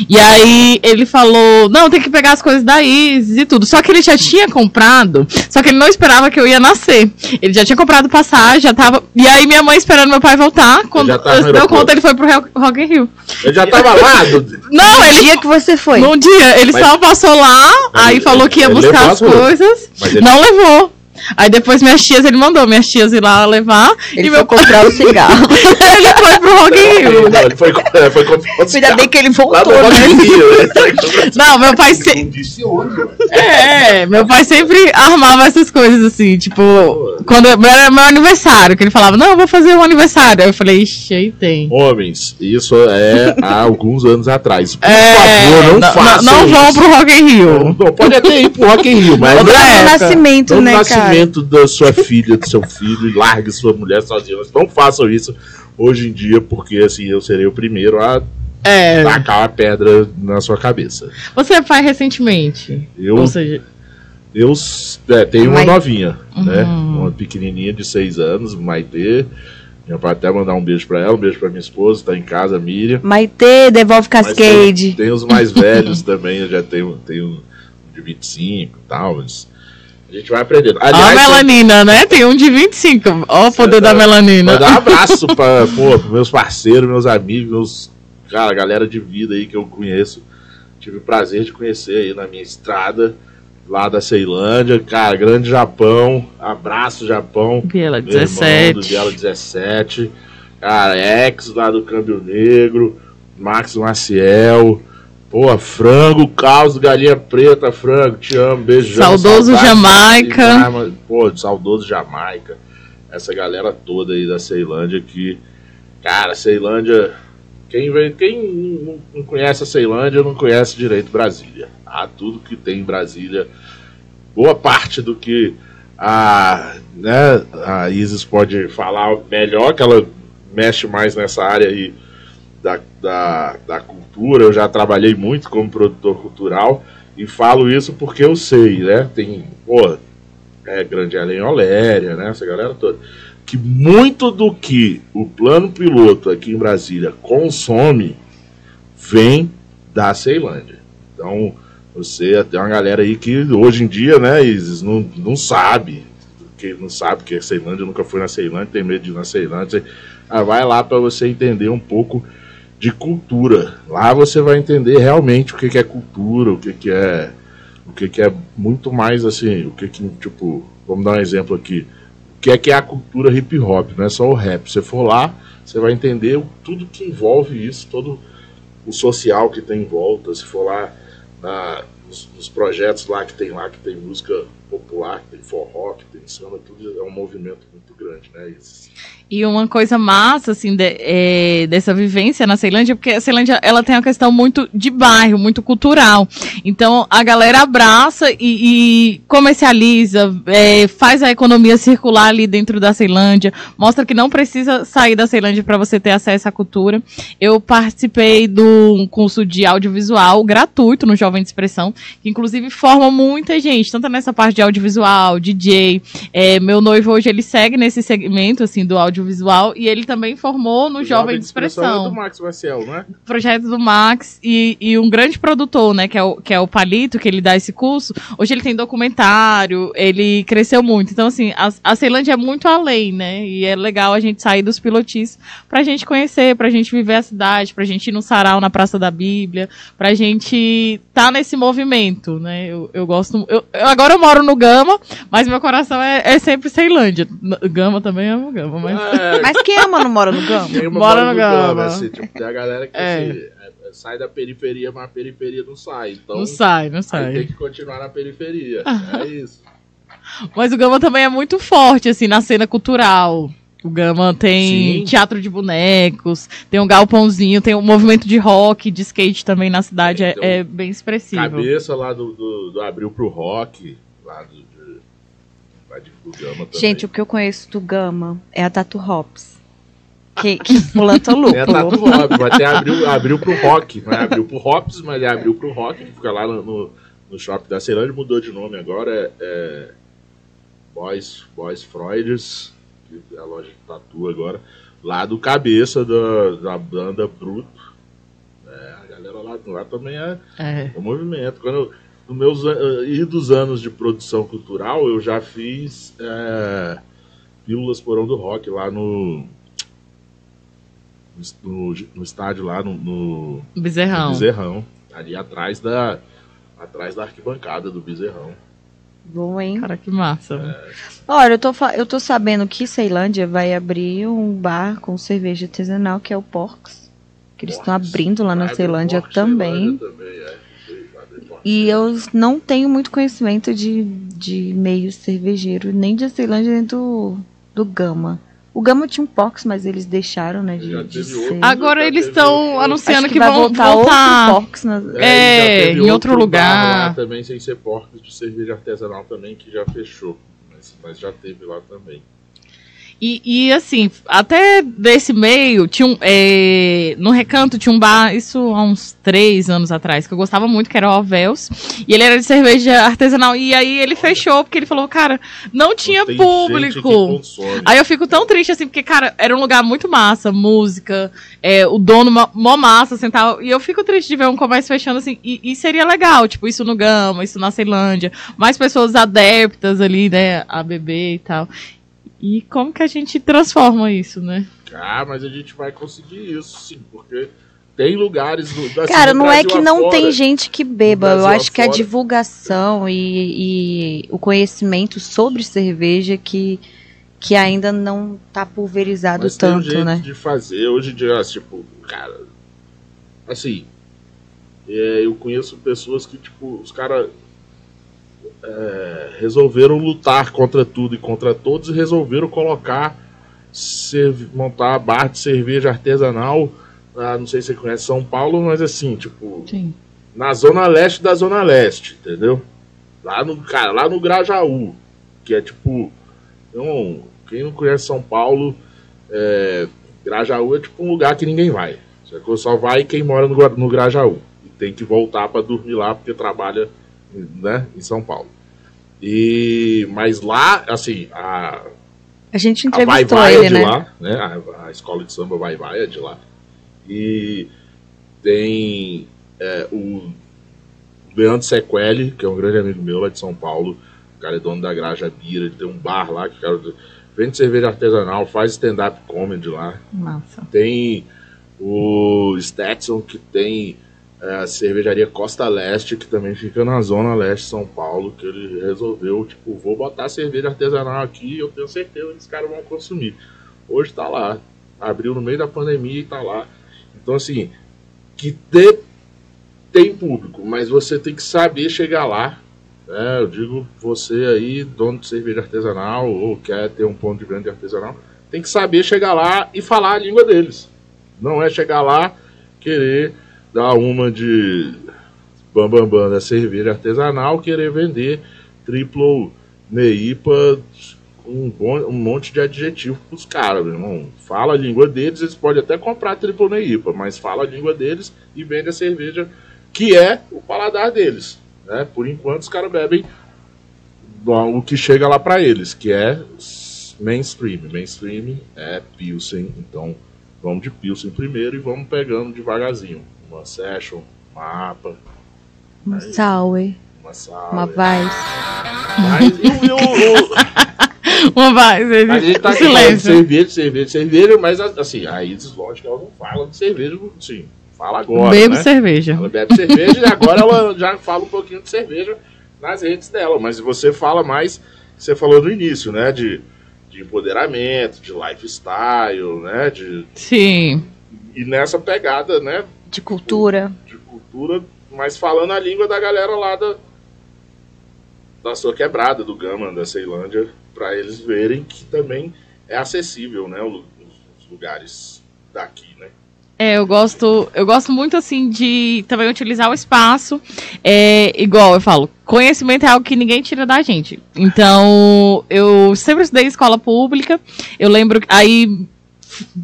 E aí ele falou: Não, tem que pegar as coisas da Isis e tudo. Só que ele já tinha comprado, só que ele não esperava que eu ia nascer. Ele já tinha comprado passagem, já tava. E aí minha mãe esperando meu pai voltar. Quando eu deu conta, ele foi pro Rock in Rio. Ele já tava lá? Do... Não, ele. dia que você foi? Num dia. Ele Mas... só passou lá, aí falou que ia buscar as coisas. Ele... Não levou. Aí depois minhas tias, ele mandou minhas tias ir lá levar. Ele e meu comprar o cigarro. <laughs> ele foi pro Rock in Rio. Não, ele foi, é, foi comprar o Ainda bem que ele voltou, né? né? Não, meu pai sempre... É, é, meu pai sempre armava essas coisas assim, tipo... Quando era meu aniversário, que ele falava, não, eu vou fazer um aniversário. Aí eu falei, ixi, aí tem. Homens, isso é há alguns anos atrás. Por é, favor, não, não façam Não, não vão pro Rock in Rio. Não, pode até ir pro Rock in Rio, mas... É, nascimento, né, cara? Nascimento da sua filha, do seu filho, e largue sua mulher sozinha. Não façam isso hoje em dia, porque assim eu serei o primeiro a é. tacar uma pedra na sua cabeça. Você é pai recentemente? Eu, Ou seja... eu é, tenho uma novinha, uhum. né? Uma pequenininha de seis anos, Maitê. Minha pai até mandar um beijo pra ela, um beijo pra minha esposa, tá em casa, Miriam. Maitê, devolve Cascade. Tem, tem, os mais velhos <laughs> também, eu já tenho, tenho de 25 e tal, mas a gente vai aprendendo. Aliás, a melanina, né? Tem um de 25. Ó, o poder da melanina. Vou dar um <laughs> abraço para meus parceiros, meus amigos, meus. Cara, galera de vida aí que eu conheço. Tive o prazer de conhecer aí na minha estrada, lá da Ceilândia. Cara, grande Japão. Abraço, Japão. Biela 17. Irmão Biela 17. Cara, ex lá do Câmbio Negro. Max Maciel. Pô, frango, caos, galinha preta, frango, te amo, beijão. Saudoso Jamaica. Pô, saudoso Jamaica. Essa galera toda aí da Ceilândia que. Cara, Ceilândia. Quem, vem, quem não conhece a Ceilândia não conhece direito Brasília. Ah, tudo que tem em Brasília. Boa parte do que a, né, a Isis pode falar melhor, que ela mexe mais nessa área aí da, da, da cultura. Eu já trabalhei muito como produtor cultural e falo isso porque eu sei, né? Tem, pô, é Grande Além Oléria, né? Essa galera toda. Que muito do que o plano piloto aqui em Brasília consome vem da Ceilândia. Então, você tem uma galera aí que hoje em dia, né, Isis, não, não sabe. Que não sabe que é Ceilândia, nunca foi na Ceilândia, tem medo de ir na Ceilândia. Ah, vai lá para você entender um pouco de cultura. Lá você vai entender realmente o que, que é cultura, o que, que é o que, que é muito mais assim, o que que tipo, vamos dar um exemplo aqui, o que é que é a cultura hip hop, não é só o rap. Você for lá, você vai entender tudo que envolve isso, todo o social que tem em volta. Se for lá na, nos, nos projetos lá que tem lá, que tem música popular, tem forró, que tem samba, tudo é um movimento muito grande, né? Isso. E uma coisa massa, assim, de, é, dessa vivência na Ceilândia, porque a Ceilândia, ela tem uma questão muito de bairro, muito cultural. Então, a galera abraça e, e comercializa, é, faz a economia circular ali dentro da Ceilândia, mostra que não precisa sair da Ceilândia para você ter acesso à cultura. Eu participei do curso de audiovisual gratuito no Jovem de Expressão, que inclusive forma muita gente, tanto nessa parte de audiovisual, DJ. É, meu noivo hoje, ele segue nesse segmento, assim, do audiovisual e ele também formou no o Jovem de Expressão. Expressão é do Max Marcel, não é? Projeto do Max e, e um grande produtor, né, que é, o, que é o Palito, que ele dá esse curso. Hoje ele tem documentário, ele cresceu muito. Então, assim, a, a Ceilândia é muito além, né? E é legal a gente sair dos pilotis pra gente conhecer, pra gente viver a cidade, pra gente ir no sarau na Praça da Bíblia, pra gente tá nesse movimento, né? Eu, eu gosto. Eu, eu agora eu moro no Gama, mas meu coração é, é sempre Ceilândia. Gama também amo Gama, mas. É. Mas quem ama não mora no Gama? Quem ama mora, no, Gama. Gama assim, tipo, tem a galera que é. assim, é, sai da periferia, mas a periferia não sai. Então, não sai, não sai. tem que continuar na periferia. <laughs> é isso. Mas o Gama também é muito forte, assim, na cena cultural. O Gama tem Sim. teatro de bonecos, tem um galpãozinho, tem um movimento de rock, de skate também na cidade, é, é, é bem expressivo. Cabeça lá do, do, do Abril pro Rock, lá do, Gama Gente, o que eu conheço do Gama é a Tatu Hops. Que, que planta lúpulo. <laughs> É a Tatu Hops, mas até abriu, abriu pro rock. Não é abriu pro Hops, mas é abriu pro rock, que fica lá no, no, shopping da Ceilândia, mudou de nome agora, é, é Boys, Boys Freuders, que é a loja de tatu agora, lá do cabeça da, da banda Bruto. É, a galera lá, lá também é, é. o movimento. Quando nos meus uh, dos anos de produção cultural, eu já fiz é, Pílulas Porão do Rock lá no, no, no estádio lá no, no Bezerrão. No Bezerrão. Ali atrás da, atrás da arquibancada do Bezerrão. Bom, hein? Cara, que massa. É. Olha, eu tô, eu tô sabendo que Ceilândia vai abrir um bar com cerveja artesanal, que é o Porks. Que eles estão abrindo lá na Ceilândia também. também é. E eu não tenho muito conhecimento de, de meio cervejeiro, nem de Ceilândia, nem do, do Gama. O Gama tinha um Pox, mas eles deixaram, né, de, de ser. Agora eles estão anunciando que, que, vão voltar, voltar outro Pox na... é, é em outro, outro lugar. também sem ser Pox de cerveja artesanal também que já fechou, mas, mas já teve lá também. E, e, assim, até desse meio, tinha um, é, no recanto tinha um bar, isso há uns três anos atrás, que eu gostava muito, que era o Ovels. E ele era de cerveja artesanal. E aí ele fechou, porque ele falou, cara, não tinha não público. Aí eu fico tão triste, assim, porque, cara, era um lugar muito massa, música, é, o dono mó massa, assim, tal. E eu fico triste de ver um comércio fechando, assim. E, e seria legal, tipo, isso no Gama, isso na Ceilândia. Mais pessoas adeptas ali, né, a beber e tal. E como que a gente transforma isso, né? Ah, mas a gente vai conseguir isso, sim, porque tem lugares no assim, Cara, não é que não tem gente que beba. Eu acho que a divulgação e, e, o conhecimento sobre cerveja que, que ainda não tá pulverizado Mas tanto, tem um jeito né? de fazer hoje em dia, tipo, cara, assim, é, eu conheço pessoas que, tipo, os caras é, resolveram lutar contra tudo e contra todos e resolveram colocar, montar a barra de cerveja artesanal, ah, não sei se você conhece São Paulo, mas assim, tipo, Sim. na zona leste da zona leste, entendeu? Lá no, cara, lá no Grajaú, que é tipo, não, quem não conhece São Paulo, é, Grajaú é tipo um lugar que ninguém vai. Só vai quem mora no, no Grajaú. E tem que voltar para dormir lá porque trabalha né, em São Paulo. E, mas lá, assim, a. A gente entrevistou a vai, vai é de né? lá, né? A, a, escola de samba vai vai é de lá. E tem é, o Leandro Sequeli, que é um grande amigo meu lá de São Paulo. O cara é dono da Graja Bira, ele tem um bar lá que o cara vende cerveja artesanal, faz stand-up comedy lá. Massa. Tem o Stetson, que tem é, a cervejaria Costa Leste, que também fica na zona leste de São Paulo, que ele resolveu, tipo, vou botar cerveja artesanal aqui eu tenho certeza que os caras vão consumir. Hoje tá lá. Abriu no meio da pandemia e tá lá. Então, assim, que ter, tem público, mas você tem que saber chegar lá. Né? Eu digo, você aí, dono de cerveja artesanal, ou quer ter um ponto de venda artesanal, tem que saber chegar lá e falar a língua deles. Não é chegar lá, querer dar uma de bambambam bam, bam, da cerveja artesanal, querer vender triplo neipa um, bom, um monte de adjetivo pros caras, meu irmão. Fala a língua deles, eles podem até comprar triplo neipa, mas fala a língua deles e vende a cerveja que é o paladar deles. Né? Por enquanto os caras bebem o que chega lá para eles, que é mainstream. Mainstream é Pilsen, então Vamos de Pilsen primeiro e vamos pegando devagarzinho. Uma Session, uma APA. Uma Sour. Uma Sour. <laughs> Uma Vice. Mas e o... uma Vice. A gente tá falando de cerveja, cerveja, cerveja, mas assim, a Isis, lógico, ela não fala de cerveja, sim. Fala agora, Bebe né? cerveja. Ela bebe cerveja e agora ela já fala um pouquinho de cerveja nas redes dela. Mas você fala mais, você falou no início, né, de de empoderamento, de lifestyle, né? De, Sim. E nessa pegada, né? De cultura. De cultura, mas falando a língua da galera lá da, da sua quebrada, do Gama, da Ceilândia, para eles verem que também é acessível, né? Os, os lugares daqui, né? É, eu gosto, eu gosto muito assim de também utilizar o espaço. É, igual eu falo, conhecimento é algo que ninguém tira da gente. Então, eu sempre estudei escola pública. Eu lembro aí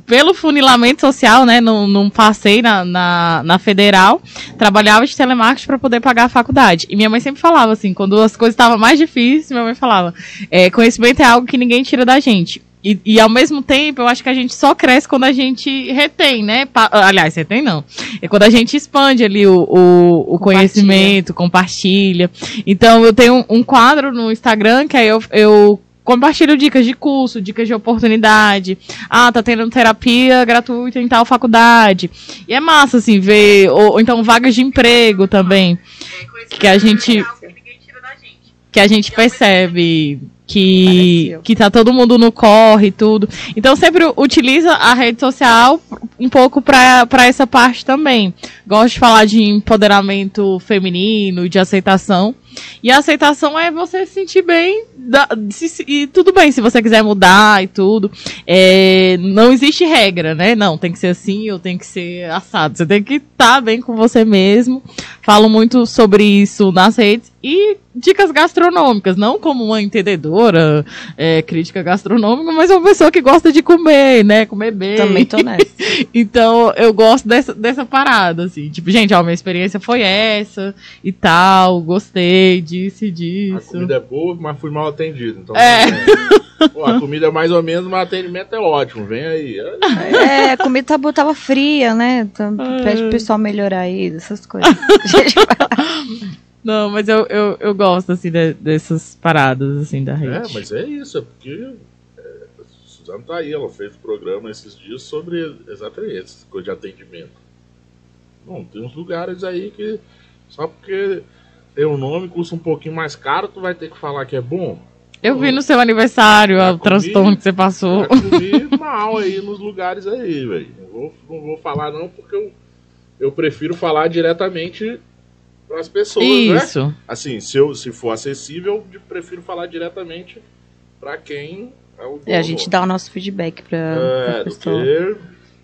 pelo funilamento social, né, não, não passei na, na, na, federal, trabalhava de telemarketing para poder pagar a faculdade. E minha mãe sempre falava assim, quando as coisas estavam mais difíceis, minha mãe falava, é, conhecimento é algo que ninguém tira da gente. E, e, ao mesmo tempo, eu acho que a gente só cresce quando a gente retém, né? Pa aliás, retém não. É quando a gente expande ali o, o, o conhecimento, compartilha. Então, eu tenho um, um, quadro no Instagram que aí eu, eu compartilho dicas de curso, dicas de oportunidade. Ah, tá tendo terapia gratuita em tal faculdade. E é massa, assim, ver. Ou, ou então vagas de emprego também. Que a gente. Que a gente percebe que, que tá todo mundo no corre e tudo. Então sempre utiliza a rede social um pouco para essa parte também. Gosto de falar de empoderamento feminino, de aceitação. E a aceitação é você se sentir bem. Da, se, e tudo bem se você quiser mudar e tudo. É, não existe regra, né? Não, tem que ser assim ou tem que ser assado. Você tem que estar tá bem com você mesmo. Falo muito sobre isso nas redes. E dicas gastronômicas, não como uma entendedora, é, crítica gastronômica, mas uma pessoa que gosta de comer, né? Comer bem. Também tô <laughs> nessa. então, eu gosto dessa, dessa parada, assim. Tipo, gente, ó, minha experiência foi essa e tal, gostei, disse disso. A comida é boa, mas fui mal atendido. Então, é. Pô, a comida é mais ou menos, mas o atendimento é ótimo. Vem aí. É, a comida tava, tava fria, né? Então, pede pro pessoal melhorar aí, essas coisas. <laughs> Não, mas eu, eu, eu gosto, assim, de, dessas paradas, assim, da rede. É, mas é isso, é porque é, a Suzana tá aí, ela fez o programa esses dias sobre exatamente essa coisa de atendimento. Bom, tem uns lugares aí que só porque tem um nome custa um pouquinho mais caro, tu vai ter que falar que é bom. Eu vi no seu aniversário o transtorno que você passou. Eu comi mal aí nos lugares aí, velho. Não vou, não vou falar não porque eu eu prefiro falar diretamente para as pessoas, Isso. né? Assim, se, eu, se for acessível, eu prefiro falar diretamente para quem é o dono. E a gente dá o nosso feedback pra, é, pra do pessoa. que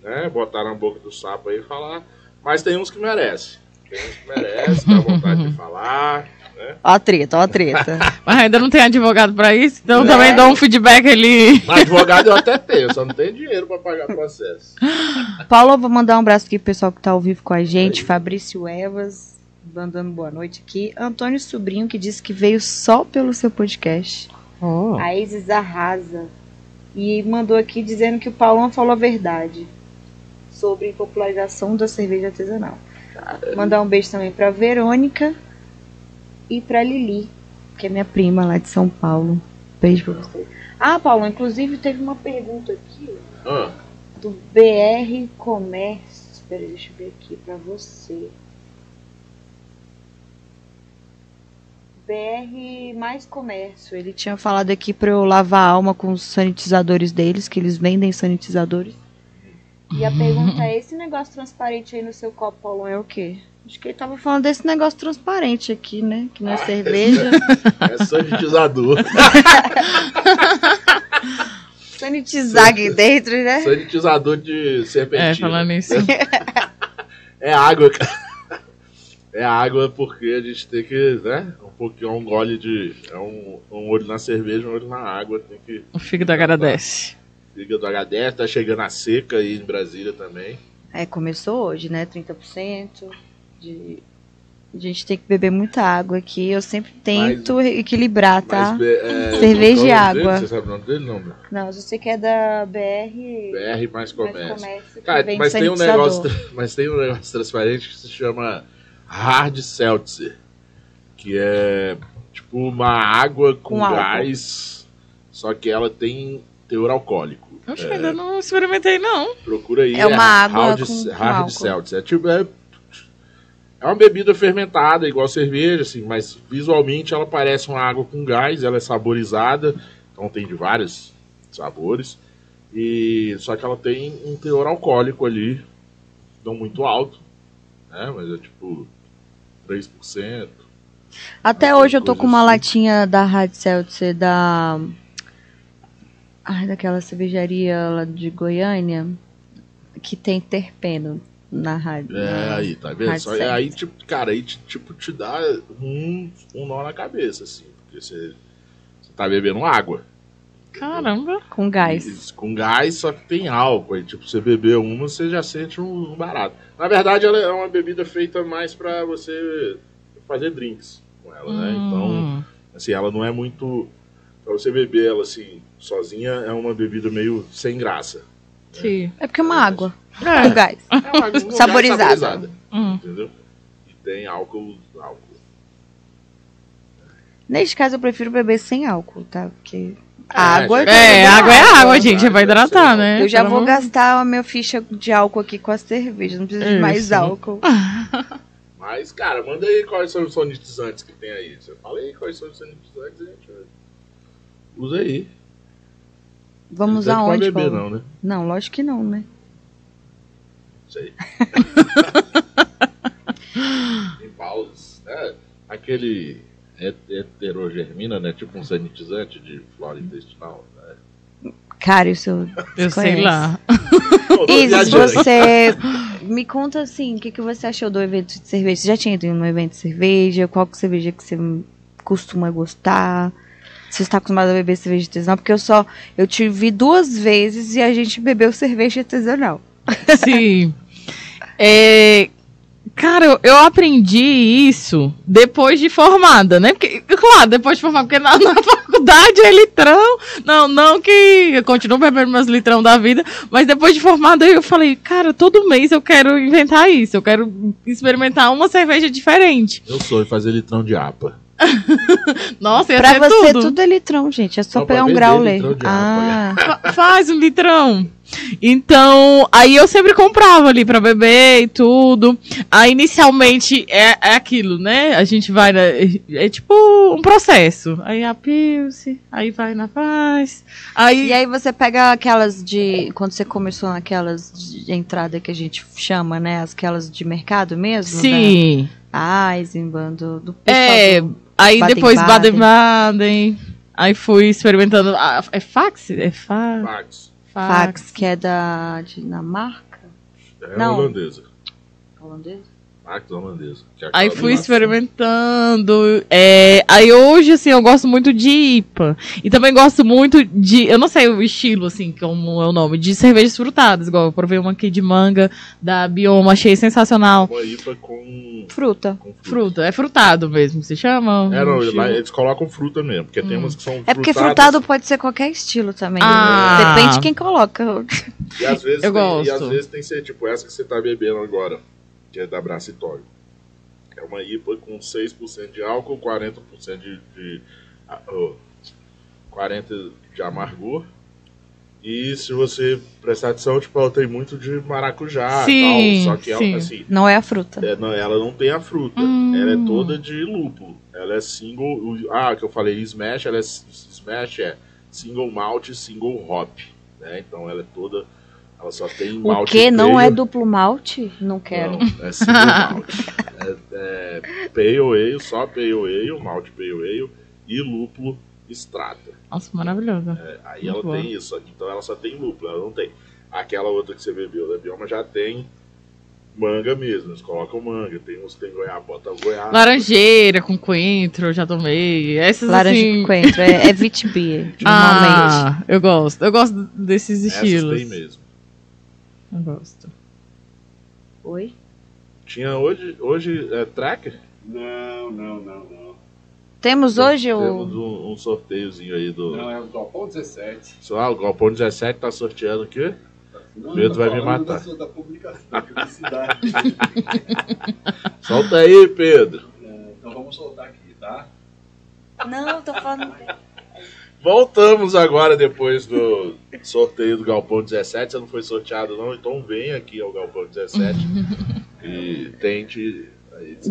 né, botar na boca do sapo aí e falar. Mas tem uns que merecem. Que merecem, dá vontade de falar. Né? Ó a treta, ó a treta. <laughs> Mas ainda não tem advogado pra isso, então É. também dou um feedback ali. Mas advogado eu até tenho, só não tenho dinheiro para pagar processo. <laughs> Paulo, eu vou mandar um abraço aqui pro pessoal que tá ao vivo com a gente. Fabrício Evas, mandando boa noite aqui. Antônio Sobrinho, que disse que veio só pelo seu podcast. A Isis Arrasa. E mandou aqui dizendo que o Paulão falou a verdade sobre popularização da cerveja artesanal. Mandar um beijo também pra Verônica e pra Lili, que é minha prima lá de São Paulo. Beijo pra você. Ah, Paulo, inclusive teve uma pergunta aqui Ah, do BR Comércio. Espera, aí, deixa eu ver aqui pra você. BR Mais Comércio. Ele tinha falado aqui pra eu lavar a alma com os sanitizadores deles, que eles vendem sanitizadores. E a pergunta é: <laughs> esse negócio transparente aí no seu copo, Paulão, é o quê? Acho que ele tava falando desse negócio transparente aqui, né? Que não é cerveja. <laughs> é sanitizador. <laughs> Sanitizar aqui dentro, né? sanitizador de serpentina. É, falando nisso. É água, cara. É água porque a gente tem que, né? Um pouquinho, um gole de. É um, um olho na cerveja, um olho na água. Tem que. O fígado agradece. Liga do HDS, tá chegando a seca aí em Brasília também. É, começou hoje, né? 30% de. A gente tem que beber muita água aqui. Eu sempre tento equilibrar, tá? Mas, é, Cerveja e nome dele? água. Você sabe o nome dele? Não, meu. Não, eu sei que é da BR. BR mais mais comércio. comércio que Cara, mas tem, um negócio, mas tem um negócio transparente que se chama Hard Seltzer. Que é tipo uma água com, Com álcool. gás, só que ela tem teor alcoólico. Oxe, É, ainda não experimentei, não. Procura aí. É uma água hard, com- hard. É tipo. É, é uma bebida fermentada, igual cerveja, assim, mas visualmente ela parece uma água com gás, ela é saborizada, então tem de vários sabores. E só que ela tem um teor alcoólico ali, não muito alto, né? Mas é tipo 3%. Até hoje eu tô com uma assim. latinha da Hard Seltzer da. Ai, daquela cervejaria lá de Goiânia que tem terpeno na rádio. É, aí, tá vendo? Aí, tipo, cara, aí te- tipo, te dá um, um nó na cabeça, assim, porque você, você tá bebendo água. Caramba. Com gás. Com gás, só que tem álcool. Aí, tipo, você beber uma, você já sente um, um barato. Na verdade, ela é uma bebida feita mais pra você fazer drinks com ela, né? Então, Hum. assim, ela não é muito. Pra você beber ela assim, sozinha, é uma bebida meio sem graça. Sim. É porque é uma água. Com É. gás. É uma água com gás Saborizada. Hum. Entendeu? E tem álcool. álcool. Neste caso eu prefiro beber sem álcool, tá? Porque É, a água. É, já- água é água, gente. Água Vai é hidratar, sem né? Eu já vou gastar a minha ficha de álcool aqui com a cerveja. Não preciso de mais Isso. álcool. Mas, cara, manda aí quais são os sanitizantes que tem aí. Você fala aí quais são os sanitizantes e a gente usa aí. Vamos Não pode aonde, beber, Paulo? não, né? Não, lógico que não, né? Isso aí. <laughs> em pausas, né? Aquele het- heterogermina, né? Tipo um sanitizante de flora intestinal. Né? Cara, isso eu <laughs> Eu sei lá. Isis, viajando aqui. você me conta assim, o que, que você achou do evento de cerveja? Você já tinha ido no evento de cerveja? Qual que cerveja que você costuma gostar? Você está acostumado a beber cerveja artesanal? Porque eu só, eu te vi duas vezes e a gente bebeu cerveja artesanal. <laughs> Sim. É, cara, eu, eu aprendi isso depois de formada, né? Porque, claro, depois de formada, porque na, <laughs> na faculdade é litrão. Não, não que eu continuo bebendo meus litrão da vida, mas depois de formada eu falei, cara, todo mês eu quero inventar isso. Eu quero experimentar uma cerveja diferente. Eu sou de fazer litrão de APA. <laughs> Nossa, ia Pra ser você, tudo. tudo. é litrão, gente. É só Só pegar um grau ler. Ah, Fa- Faz um litrão. Então, aí eu sempre comprava ali pra beber e tudo. Aí inicialmente é, é aquilo, né? A gente vai na, é, é tipo um processo. Aí a Pilce, aí vai na paz. Aí... E aí você pega aquelas de. Quando você começou naquelas de entrada que a gente chama, né? Aquelas de mercado mesmo? Sim. Né? Ah, Eisenbahn, do, do É, aí Baden depois Baden-Baden. Aí fui experimentando. Ah, é fax? É fax. Fax. Fax, que é da Dinamarca? É Não. holandesa. Holandesa? Holandesa. Aí fui experimentando. É, aí hoje, assim, eu gosto muito de IPA. E também gosto muito de. Eu não sei o estilo, assim, como é o nome, de cervejas frutadas. Igual eu provei uma aqui de manga da Bioma, achei sensacional. Uma IPA com. Fruta. com fruta. fruta. É frutado mesmo, se chama? É, não, eles colocam fruta mesmo, porque hum. tem umas que são. É porque frutado pode ser qualquer estilo também. Ah. Né? Depende de quem coloca. E às vezes, eu tem, gosto. E às vezes tem que ser tipo essa que você tá bebendo agora que é da Bracitólio. É uma IPA com 6% de álcool, 40% de, de uh, 40 de amargor. E se você prestar atenção, tipo, ela tem muito de maracujá sim, tal. Só que ela, assim. Não é a fruta. É, não, ela não tem a fruta. Hum. Ela é toda de lúpulo. Ela é single. Ah, que eu falei, Smash, ela é. Smash é single malt, single hop. Né? Então ela é toda ela só tem malte. O que não é duplo malte? Não quero. Não, é single malte. é, é pale ale, só pale ale, malte pale ale e lúpulo extrata. Nossa, maravilhoso. É, aí Muito ela bom. tem isso, então ela só tem lúpulo, ela não tem. Aquela outra que você bebeu da Bioma já tem manga mesmo, eles colocam manga, tem uns que tem goiaba, bota goiaba. Laranjeira com coentro, eu já tomei. Essas Laranja assim... com coentro, é, é Vitibia, <laughs> normalmente. Ah, eu gosto, eu gosto desses estilos. Essas tem mesmo. Eu gosto. Oi? Tinha hoje, hoje é tracker? Não, não, não, não. Temos hoje o. Temos um, um, sorteiozinho aí do. Não, é o Galpão 17. Só, ah, o Galpão 17 tá sorteando o quê? Não, Pedro tá vai me matar. Da, da publicação, da publicidade. <laughs> Solta aí, Pedro. É, então vamos soltar aqui, tá? Não, tô falando. Voltamos agora depois do sorteio do Galpão 17. Você não foi sorteado, não? Então vem aqui ao Galpão 17 <laughs> e tente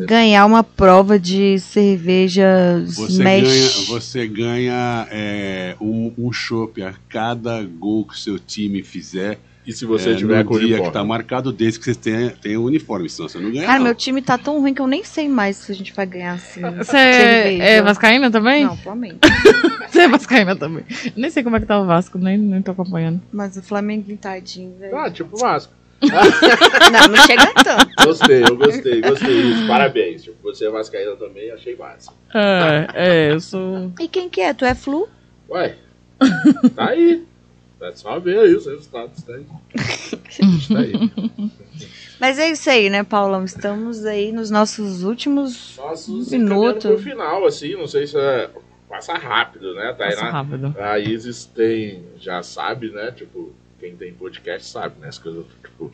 ganhar uma prova de cerveja você ganha, você ganha é, um, um chopp a cada gol que o seu time fizer e se você é, tiver com o dia que tá marcado, desde que você tenha, tenha o uniforme, senão você não ganha. Cara, não. meu time tá tão ruim que eu nem sei mais se a gente vai ganhar assim. Você é Vascaína também? Não, Flamengo. <laughs> você é Vascaína também. Nem sei como é que tá o Vasco, nem, nem tô acompanhando. Mas o Flamengo tadinho, velho. Ah, tipo o Vasco. <laughs> não, não chega tanto. Gostei, eu gostei, gostei disso. Parabéns. Tipo, você é Vascaína também, achei massa. É, é, eu sou. E quem que é? Tu é Flu? Ué, tá aí. É só ver aí os resultados. Tá aí. tá aí. Mas é isso aí, né, Paulão? Estamos aí nos nossos últimos nossos minutos. No final, assim, não sei se é... passa rápido, né? Tá passa rápido. A Isis tem, já sabe, né? Tipo, quem tem podcast sabe, né? As coisas, tipo,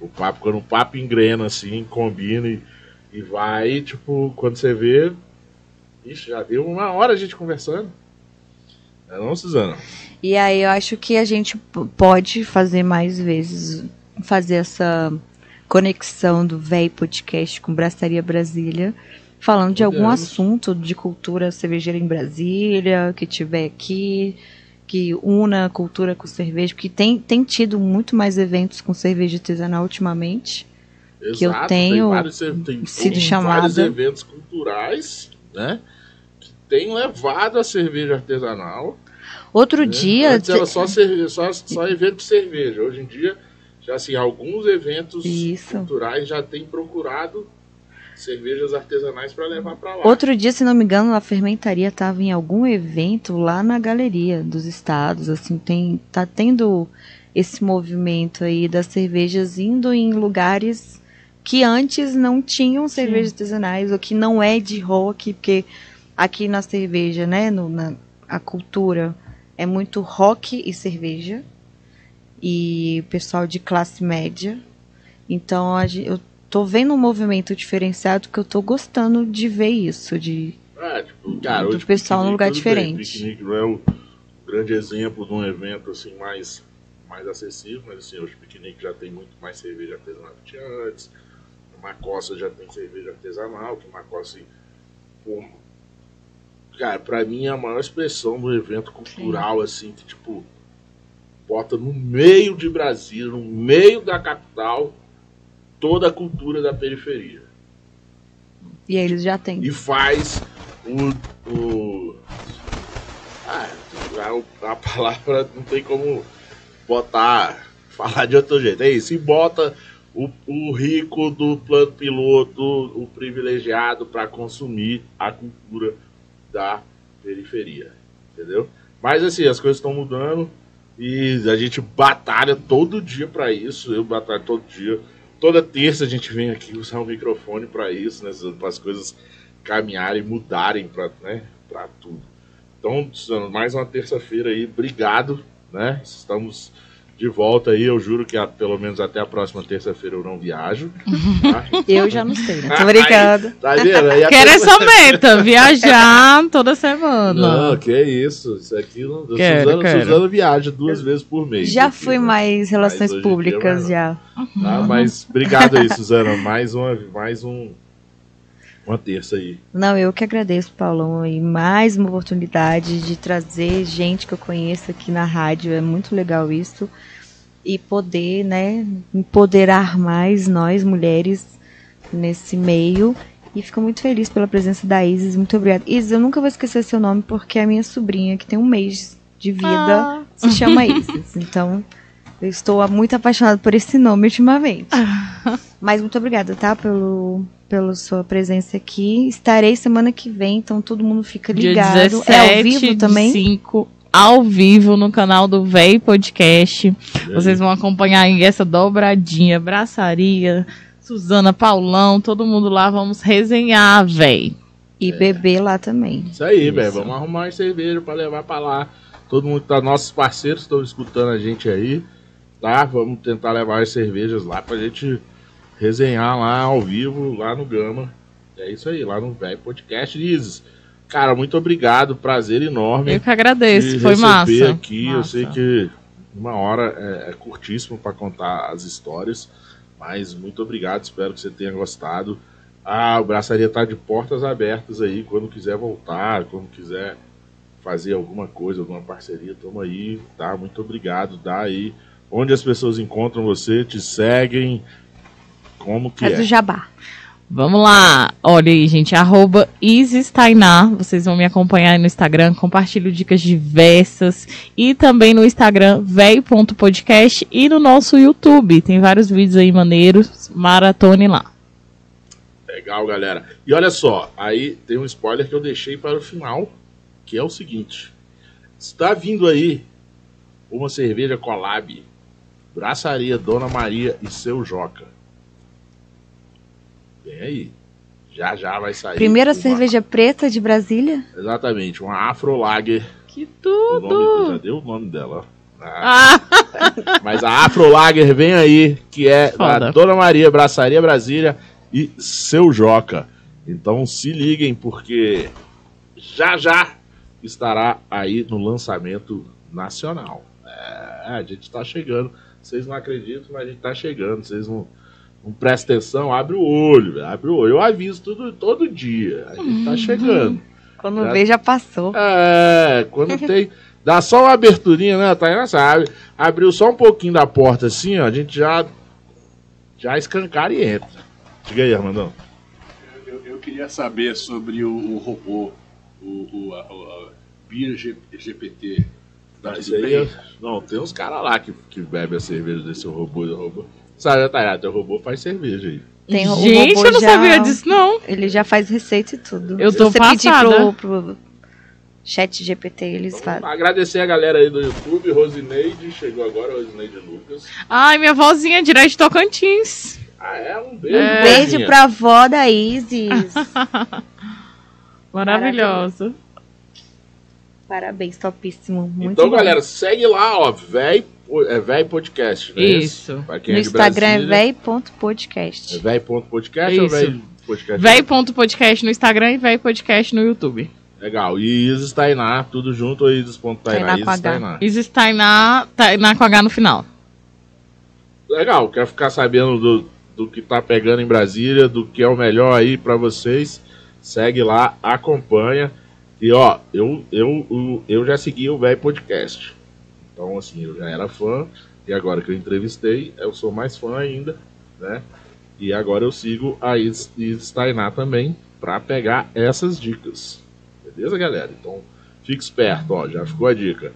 o papo, quando o papo engrena, assim, combina e, e vai, tipo, quando você vê. Ixi, já deu uma hora a gente conversando. É não, Suzana? E aí eu acho que a gente pode fazer mais vezes, fazer essa conexão do velho podcast com Braçaria Brasília, falando de algum assunto de cultura cervejeira em Brasília, que tiver aqui, que una a cultura com cerveja, porque tem, tem tido muito mais eventos com cerveja artesanal ultimamente. Exato, que eu tenho vários, tem, sido chamada. vários eventos culturais, né? Tem levado a cerveja artesanal Outro é. dia. Antes era só, cerveja, só, só evento de cerveja. Hoje em dia, já assim, alguns eventos Isso. culturais já têm procurado cervejas artesanais para levar para lá. Outro dia, se não me engano, a fermentaria estava em algum evento lá na galeria dos estados, assim, tem tá tendo esse movimento aí das cervejas indo em lugares que antes não tinham cervejas Sim. artesanais ou que não é de rock, porque aqui na cerveja, né, no, na a cultura é muito rock e cerveja. E pessoal de classe média. Então eu tô vendo um movimento diferenciado que eu tô gostando de ver isso, de é, tipo, cara, do pessoal num lugar diferente. Bem, piquenique não é o grande exemplo de um evento assim mais mais acessível, mas assim, os piqueniques já tem muito mais cerveja artesanal que tinha antes. Uma costa já tem cerveja artesanal, que uma costa assim, cara, pra mim é a maior expressão do evento cultural, Sim. assim, que tipo, bota no meio de Brasília, no meio da capital, toda a cultura da periferia. E eles já têm. E faz o. o ah, a palavra não tem como botar, falar de outro jeito. É isso. E bota o, o rico do plano piloto, o privilegiado para consumir a cultura da periferia. Entendeu? Mas assim, as coisas estão mudando e a gente batalha todo dia para isso. Eu batalho todo dia. Toda terça a gente vem aqui usar o um microfone para isso, né? Para as coisas caminharem, mudarem para né, tudo. Então, mais uma terça-feira aí. Obrigado, né? Estamos de volta aí. Eu juro que a, pelo menos até a próxima terça-feira eu não viajo. Tá? <laughs> eu já não sei, né? Tô brincando. tá vendo? Aí Quero essa meta, viajar <laughs> toda semana. Não, que isso. Isso aqui, não, quero, Suzana, quero. Suzana viaja duas vezes por mês. Já aqui, fui né? mais relações públicas, já. Tá, mas obrigado aí, Suzana. Mais, uma, mais um uma terça aí. Não, eu que agradeço, Paulão, e mais uma oportunidade de trazer gente que eu conheço aqui na rádio. É muito legal isso. E poder, né, empoderar mais nós, mulheres, nesse meio. E fico muito feliz pela presença da Isis. Muito obrigada. Isis, eu nunca vou esquecer seu nome porque é a minha sobrinha, que tem um mês de vida, ah. se chama Isis. <laughs> Então, eu estou muito apaixonada por esse nome ultimamente. <laughs> Mas muito obrigada, tá? Pelo, pela sua presença aqui. Estarei semana que vem, então todo mundo fica ligado. Dia 17 é ao vivo também? 5 ao vivo no canal do Véi Podcast. Vocês vão acompanhar aí essa dobradinha, braçaria, Suzana, Paulão, todo mundo lá, vamos resenhar, véi. E é. beber lá também. Isso aí, velho. Vamos arrumar cerveja para levar para lá. Todo mundo tá, nossos parceiros estão escutando a gente aí, tá? Vamos tentar levar as cervejas lá pra gente resenhar lá ao vivo, lá no Gama. É isso aí, lá no Velho Podcast Isis. Cara, muito obrigado, prazer enorme. Eu que agradeço, foi massa. aqui. Massa. Eu sei que uma hora é, é curtíssimo para contar as histórias, mas muito obrigado, espero que você tenha gostado. Ah, o Braçaria tá de portas abertas aí, quando quiser voltar, quando quiser fazer alguma coisa, alguma parceria, tamo aí, tá? Muito obrigado, dá aí. Onde as pessoas encontram você, te seguem, como que é? É? Do Jabá. Vamos lá, olha aí, gente, arroba Isistainá, vocês vão me acompanhar no Instagram, compartilho dicas diversas. E também no Instagram, véio.podcast e no nosso YouTube, tem vários vídeos aí maneiros, maratone lá. Legal, galera. E olha só, aí tem um spoiler que eu deixei para o final, que é o seguinte, está vindo aí uma cerveja collab, Braçaria Dona Maria e Seu Joca Vem aí. Já já vai sair. Primeira uma... cerveja preta de Brasília? Exatamente, uma Afro Lager. Que tudo! Nome, já deu o nome dela. Ah. ah. Mas a Afro Lager vem aí, que é Foda. da Dona Maria Braçaria Brasília e Seu Joca. Então se liguem, porque já já estará aí no lançamento nacional. É, a gente está chegando. Vocês não acreditam, mas a gente está chegando. Vocês não não presta atenção, abre o olho, abre o olho. Eu aviso tudo, todo dia. A gente tá uhum. chegando. Quando já, vê, já passou. É, quando <laughs> tem. Dá só uma aberturinha, né, Tainá? Sabe? Abriu só um pouquinho da porta assim, ó. A gente já. Já escancara e entra. Diga aí, Armandão. Eu, eu queria saber sobre o, o robô, o, o, a, Beer GPT. Tá aí, não, tem uns caras lá que, que bebem a cerveja desse robô. robô. Sabe, Tayara, teu robô faz cerveja aí. Tem Gente, eu não já, sabia disso, não. Ele já faz receita e tudo. Eu tô Se você passada. pedir pro, pro chat GPT, eles fazem. Agradecer a galera aí do YouTube, Rosineide, chegou agora, Rosineide Lucas. Ai, minha vozinha direto de Tocantins. Ah, é? Um beijo. Um beijo pra avó da Isis. <laughs> Maravilhosa. Parabéns, topíssimo. Muito então, bom. galera, segue lá, ó, velho é véi podcast, né? Isso. no é Instagram é véi.podcast. É véi.podcast ou véi podcast? Véi.podcast no Instagram e véi podcast no YouTube. Legal. E Isis Tainá, tudo junto ou Isis.tainá? Isis Tainá. Isis Tainá, Tainá com H no final. Legal, quer ficar sabendo do, do que tá pegando em Brasília, do que é o melhor aí para vocês, segue lá, acompanha. E ó, eu, eu, eu, eu já segui o velho podcast. Então, assim, eu já era fã, e agora que eu entrevistei, eu sou mais fã ainda, né? E agora eu sigo a Tainá também, para pegar essas dicas. Beleza, galera? Então, fique esperto, ó, já ficou a dica.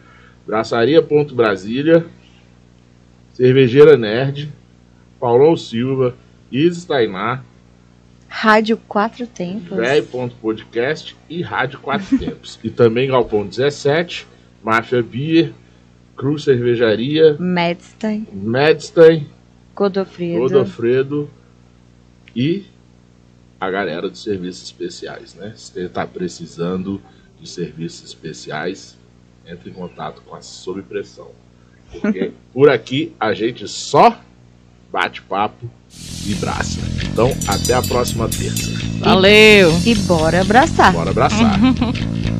Braçaria.brasília, Cervejeira Nerd, Paulão Silva, Isis Tainá, Rádio Quatro Tempos, Véi.podcast e Rádio Quatro Tempos. E também Galpão 17, Máfia Beer, Cruz Cervejaria, Medstein, Medstein, Godofredo, Godofredo e a galera dos serviços especiais, né? Se você está precisando de serviços especiais, entre em contato com a Sob Pressão. Porque <laughs> por aqui a gente só bate papo e braça. Então, até a próxima terça. Valeu! E bora abraçar. Bora abraçar. <laughs>